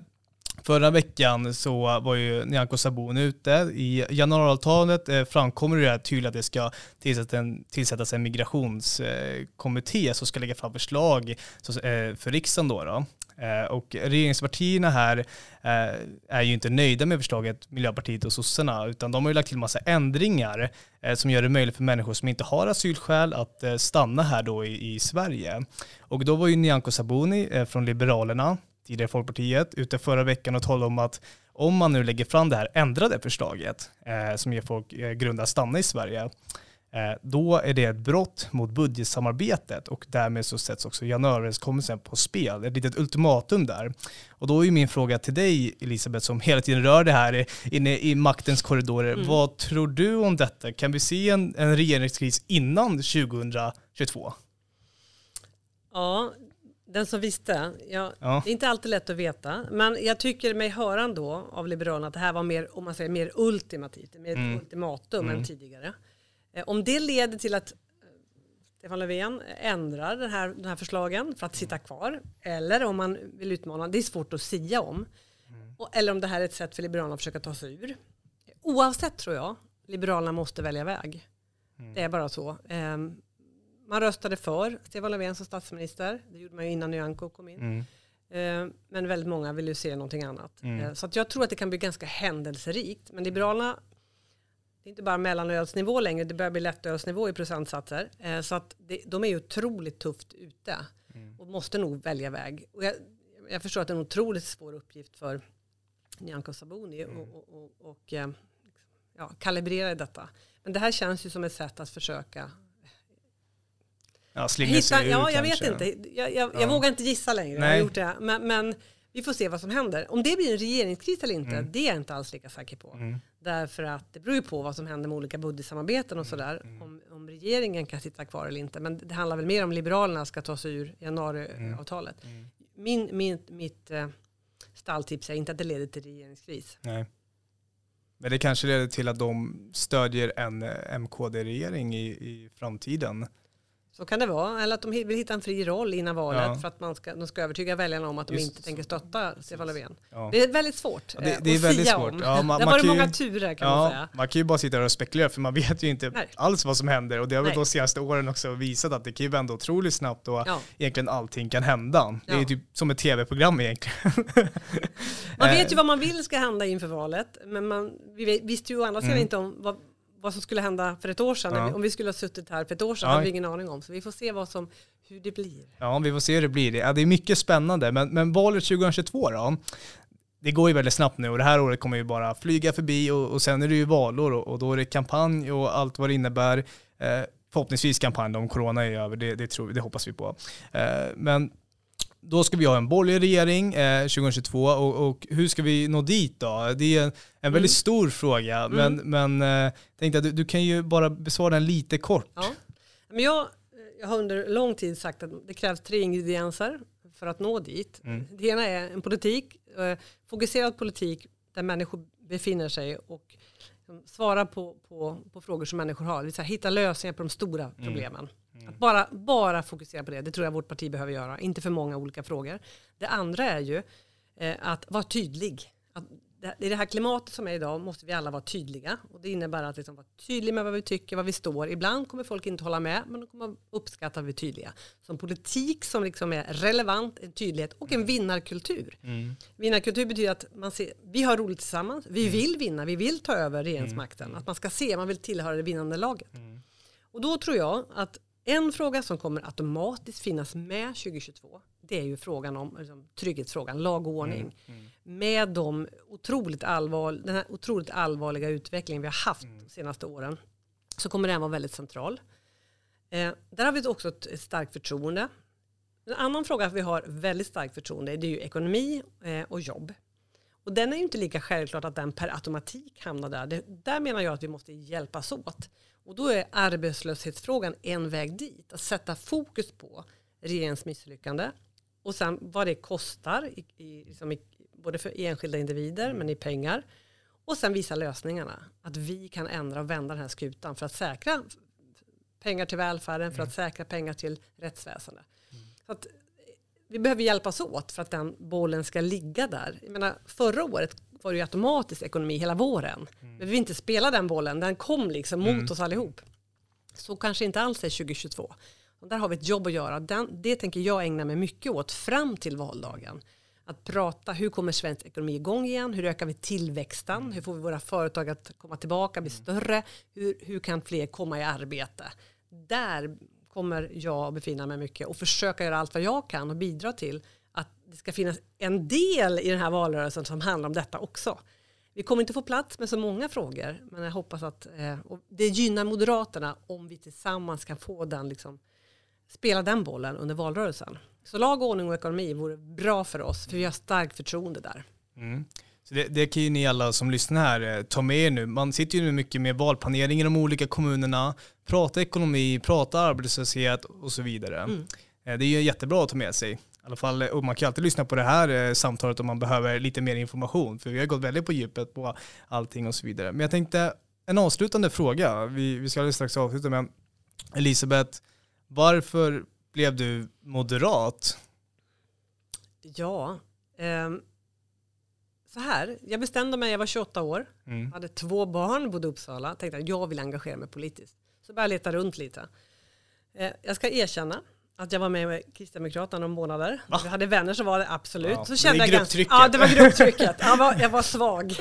förra veckan så var ju Nyamko Sabuni ute. I januariavtalet eh, framkommer det tydligt att det ska tillsättas en, tillsättas en migrationskommitté eh, som ska lägga fram förslag så, eh, för riksdagen då. då. Eh, och regeringspartierna här eh, är ju inte nöjda med förslaget, Miljöpartiet och sossarna, utan de har ju lagt till massa ändringar eh, som gör det möjligt för människor som inte har asylskäl att stanna här då i, i Sverige. Och då var ju Nyamko Sabuni från Liberalerna, tidigare Folkpartiet, ute förra veckan och talade om att om man nu lägger fram det här ändrade förslaget som ger folk grund att stanna i Sverige, då är det ett brott mot budgetsamarbetet och därmed så sätts också januariöverenskommelsen på spel. Ett litet ultimatum där. Och då är min fråga till dig Elisabeth som hela tiden rör det här inne i maktens korridorer. Mm. Vad tror du om detta? Kan vi se en, en regeringskris innan 2022? Ja, den som visste. Ja, Ja. Det är inte alltid lätt att veta. Men jag tycker mig höra ändå av Liberalerna att det här var mer, om man säger mer ultimativt, mer Mm. ultimatum Mm. än tidigare. Eh, Om det leder till att eh, Stefan Löfven ändrar den här, de här förslagen för att sitta kvar, eller om man vill utmana, det är svårt att sia om. Och, eller om det här är ett sätt för Liberalerna att försöka ta sig ur. Oavsett tror jag, Liberalerna måste välja väg. Det är bara så. Ehm, man röstade för Stefan Löfven som statsminister. Det gjorde man ju innan Nyamko kom in. Mm. Eh, Men väldigt många vill ju se någonting annat. Mm. Eh, Så jag tror att det kan bli ganska händelserikt. Men Liberalerna, det är inte bara mellanölsnivå längre, det börjar bli lättölsnivå i procentsatser. Eh, Så att det, de är ju otroligt tufft ute och måste nog välja väg. Och jag, jag förstår att det är en otroligt svår uppgift för Nyamko Sabuni och, och, och, och eh, ja, kalibrera detta. Men det här känns ju som ett sätt att försöka Ja, slingra sig Hitta, ur ja, jag kanske. vet inte. Jag, jag, Ja. jag vågar inte gissa längre. Jag har gjort det. Men, men vi får se vad som händer. Om det blir en regeringskris eller inte, Mm. det är jag inte alls lika säker på. Mm. Därför att det beror ju på vad som händer med olika budgetsamarbeten och sådär. Mm. Om, om regeringen kan sitta kvar eller inte. Men det handlar väl mer om Liberalerna ska ta sig ur januariavtalet. Mm. Min, min, mitt eh, stalltips är inte att det leder till regeringskris. Nej. Men det kanske leder till att de stödjer en eh, MKD-regering i, i framtiden. Så kan det vara. Eller att de vill hitta en fri roll innan valet Ja. för att man ska, de ska övertyga väljarna om att de Just inte så. tänker stötta Stefan Löfven. Ja. Det är väldigt svårt Ja, det- eh, det är att väldigt sia svårt. om. Ja, man- det har varit många turer kan man säga. man kan ju bara sitta där och spekulera för man vet ju inte Nej. alls vad som händer och det har väl de senaste åren också visat att det kan ju vända otroligt snabbt och egentligen allting kan hända. Det är ju typ som ett tv-program egentligen. Man Eh, vet ju vad man vill ska hända inför valet, men man, vi visste ju å andra sidan Mm. inte om vad, vad som skulle hända för ett år sedan. Ja. Om vi skulle ha suttit här för ett år sedan Ja. hade vi ingen aning om. Så vi får se vad som, hur det blir. Ja, vi får se hur det blir. Ja, det är mycket spännande, men, men valet 2022 då? Det går ju väldigt snabbt nu och det här året kommer ju bara flyga förbi och, och sen är det ju valår och, och då är det kampanj och allt vad det innebär. Eh, förhoppningsvis kampanjen om corona är över, det, det, tror, det hoppas vi på. Eh, men då ska vi ha en borgerlig regering eh, 2022 och, och, hur ska vi nå dit då? Det är en, en väldigt mm. stor fråga, mm. men, men eh, tänkte att du, du, kan ju bara besvara den lite kort. Ja. Men jag, jag har under lång tid sagt att det krävs tre ingredienser för att nå dit. Mm. Det ena är en politik, eh, fokuserad politik där människor befinner sig och liksom svara på, på, på frågor som människor har. Det hitta lösningar på de stora mm. problemen. Mm. Att bara, bara fokusera på det, det tror jag vårt parti behöver göra. Inte för många olika frågor. Det andra är ju eh, att vara tydlig. Att i det här klimatet som är idag måste vi alla vara tydliga. Och det innebär att liksom vara tydlig med vad vi tycker, vad vi står. Ibland kommer folk inte hålla med, men de kommer uppskatta att vi är tydliga. Som politik som liksom är relevant, en tydlighet och en vinnarkultur. Mm. Vinnarkultur betyder att man ser, vi har roligt tillsammans, vi mm. vill vinna, vi vill ta över regeringsmakten. Mm. Att man ska se, man vill tillhöra det vinnande laget. Mm. Och då tror jag att en fråga som kommer automatiskt finnas med 2022, det är ju frågan om liksom, trygghetsfrågan, lag och ordning. Mm, mm. Med de otroligt allvar, den här otroligt allvarliga utvecklingen vi har haft mm. de senaste åren, så kommer den vara väldigt central. Eh, där har vi också ett starkt förtroende. En annan fråga vi har väldigt starkt förtroende det är ju ekonomi eh, och jobb. Och den är ju inte lika självklart att den per automatik hamnar där. Det, där menar jag att vi måste hjälpas åt. Och då är arbetslöshetsfrågan en väg dit. Att sätta fokus på regeringens misslyckande och sen vad det kostar, i, i, liksom i, både för enskilda individer men i pengar. Och sen visa lösningarna. Att vi kan ändra och vända den här skutan för att säkra pengar till välfärden, för att mm. säkra pengar till rättsväsendet. Mm. Så att vi behöver hjälpas åt för att den bollen ska ligga där. Jag menar, förra året var det ju automatiskt ekonomi hela våren. Mm. Men vi vill inte spela den bollen, den kom liksom mot mm. oss allihop. Så kanske inte alls är 2022. Och där har vi ett jobb att göra. Den, det tänker jag ägna mig mycket åt fram till valdagen. Att prata, hur kommer svensk ekonomi igång igen? Hur ökar vi tillväxten? Mm. Hur får vi våra företag att komma tillbaka, bli mm. större? Hur, hur kan fler komma i arbete? Där kommer jag att befinna mig mycket och försöka göra allt vad jag kan och bidra till att det ska finnas en del i den här valrörelsen som handlar om detta också. Vi kommer inte få plats med så många frågor, men jag hoppas att eh, det gynnar Moderaterna om vi tillsammans kan få den, liksom, spela den bollen under valrörelsen. Så lag, ordning och ekonomi vore bra för oss, för vi har starkt förtroende där. Mm. Så det, det, kan ju ni alla som lyssnar här eh, ta med er nu. Man sitter ju nu mycket med valplanering i de olika kommunerna, prata ekonomi, prata arbetslöshet och så vidare. Mm. Eh, det är ju jättebra att ta med sig. I alla fall, och man kan alltid lyssna på det här eh, samtalet om man behöver lite mer information, för vi har gått väldigt på djupet på allting och så vidare. Men jag tänkte, en avslutande fråga, vi, vi ska alldeles strax avsluta med Elisabeth, varför blev du moderat? Ja, um så här, jag bestämde mig, jag var 28 år, mm. hade två barn, bodde i Uppsala, tänkte att jag vill engagera mig politiskt. Så började jag leta runt lite. Eh, jag ska erkänna att jag var med med Kristdemokraterna några månader. Va? Vi hade vänner som var det, absolut. Ja, så kände det är grupptrycket. ja, det var grupptrycket. Jag var, jag var svag.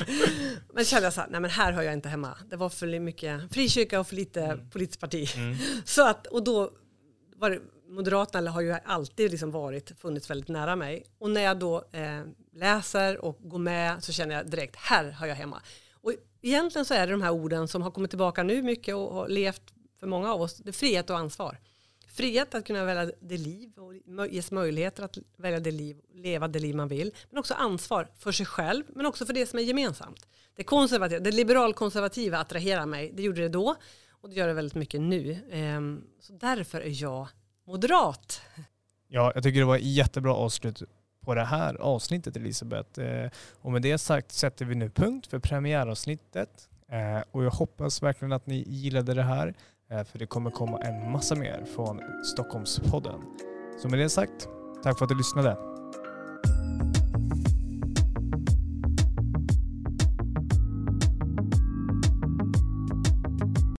Men kände jag så här, nej men här hör jag inte hemma. Det var för mycket frikyrka och för lite mm. politiskt parti. Mm. Så att, och då var det, Moderaterna har ju alltid liksom varit, funnits väldigt nära mig. Och när jag då eh, läser och går med så känner jag direkt, här har jag hemma. Och egentligen så är det de här orden som har kommit tillbaka nu mycket och har levt för många av oss, det är frihet och ansvar. Frihet att kunna välja det liv och ges möjligheter att välja det liv, leva det liv man vill. Men också ansvar för sig själv, men också för det som är gemensamt. Det konservativa, det liberalkonservativa attraherar mig. Det gjorde det då och det gör det väldigt mycket nu. Ehm, så därför är jag moderat. Ja, jag tycker det var jättebra avslut på det här avsnittet Elisabeth. Eh, och med det sagt sätter vi nu punkt för premiäravsnittet. Eh, och jag hoppas verkligen att ni gillade det här. Eh, för det kommer komma en massa mer från Stockholmspodden. Så med det sagt, tack för att du lyssnade.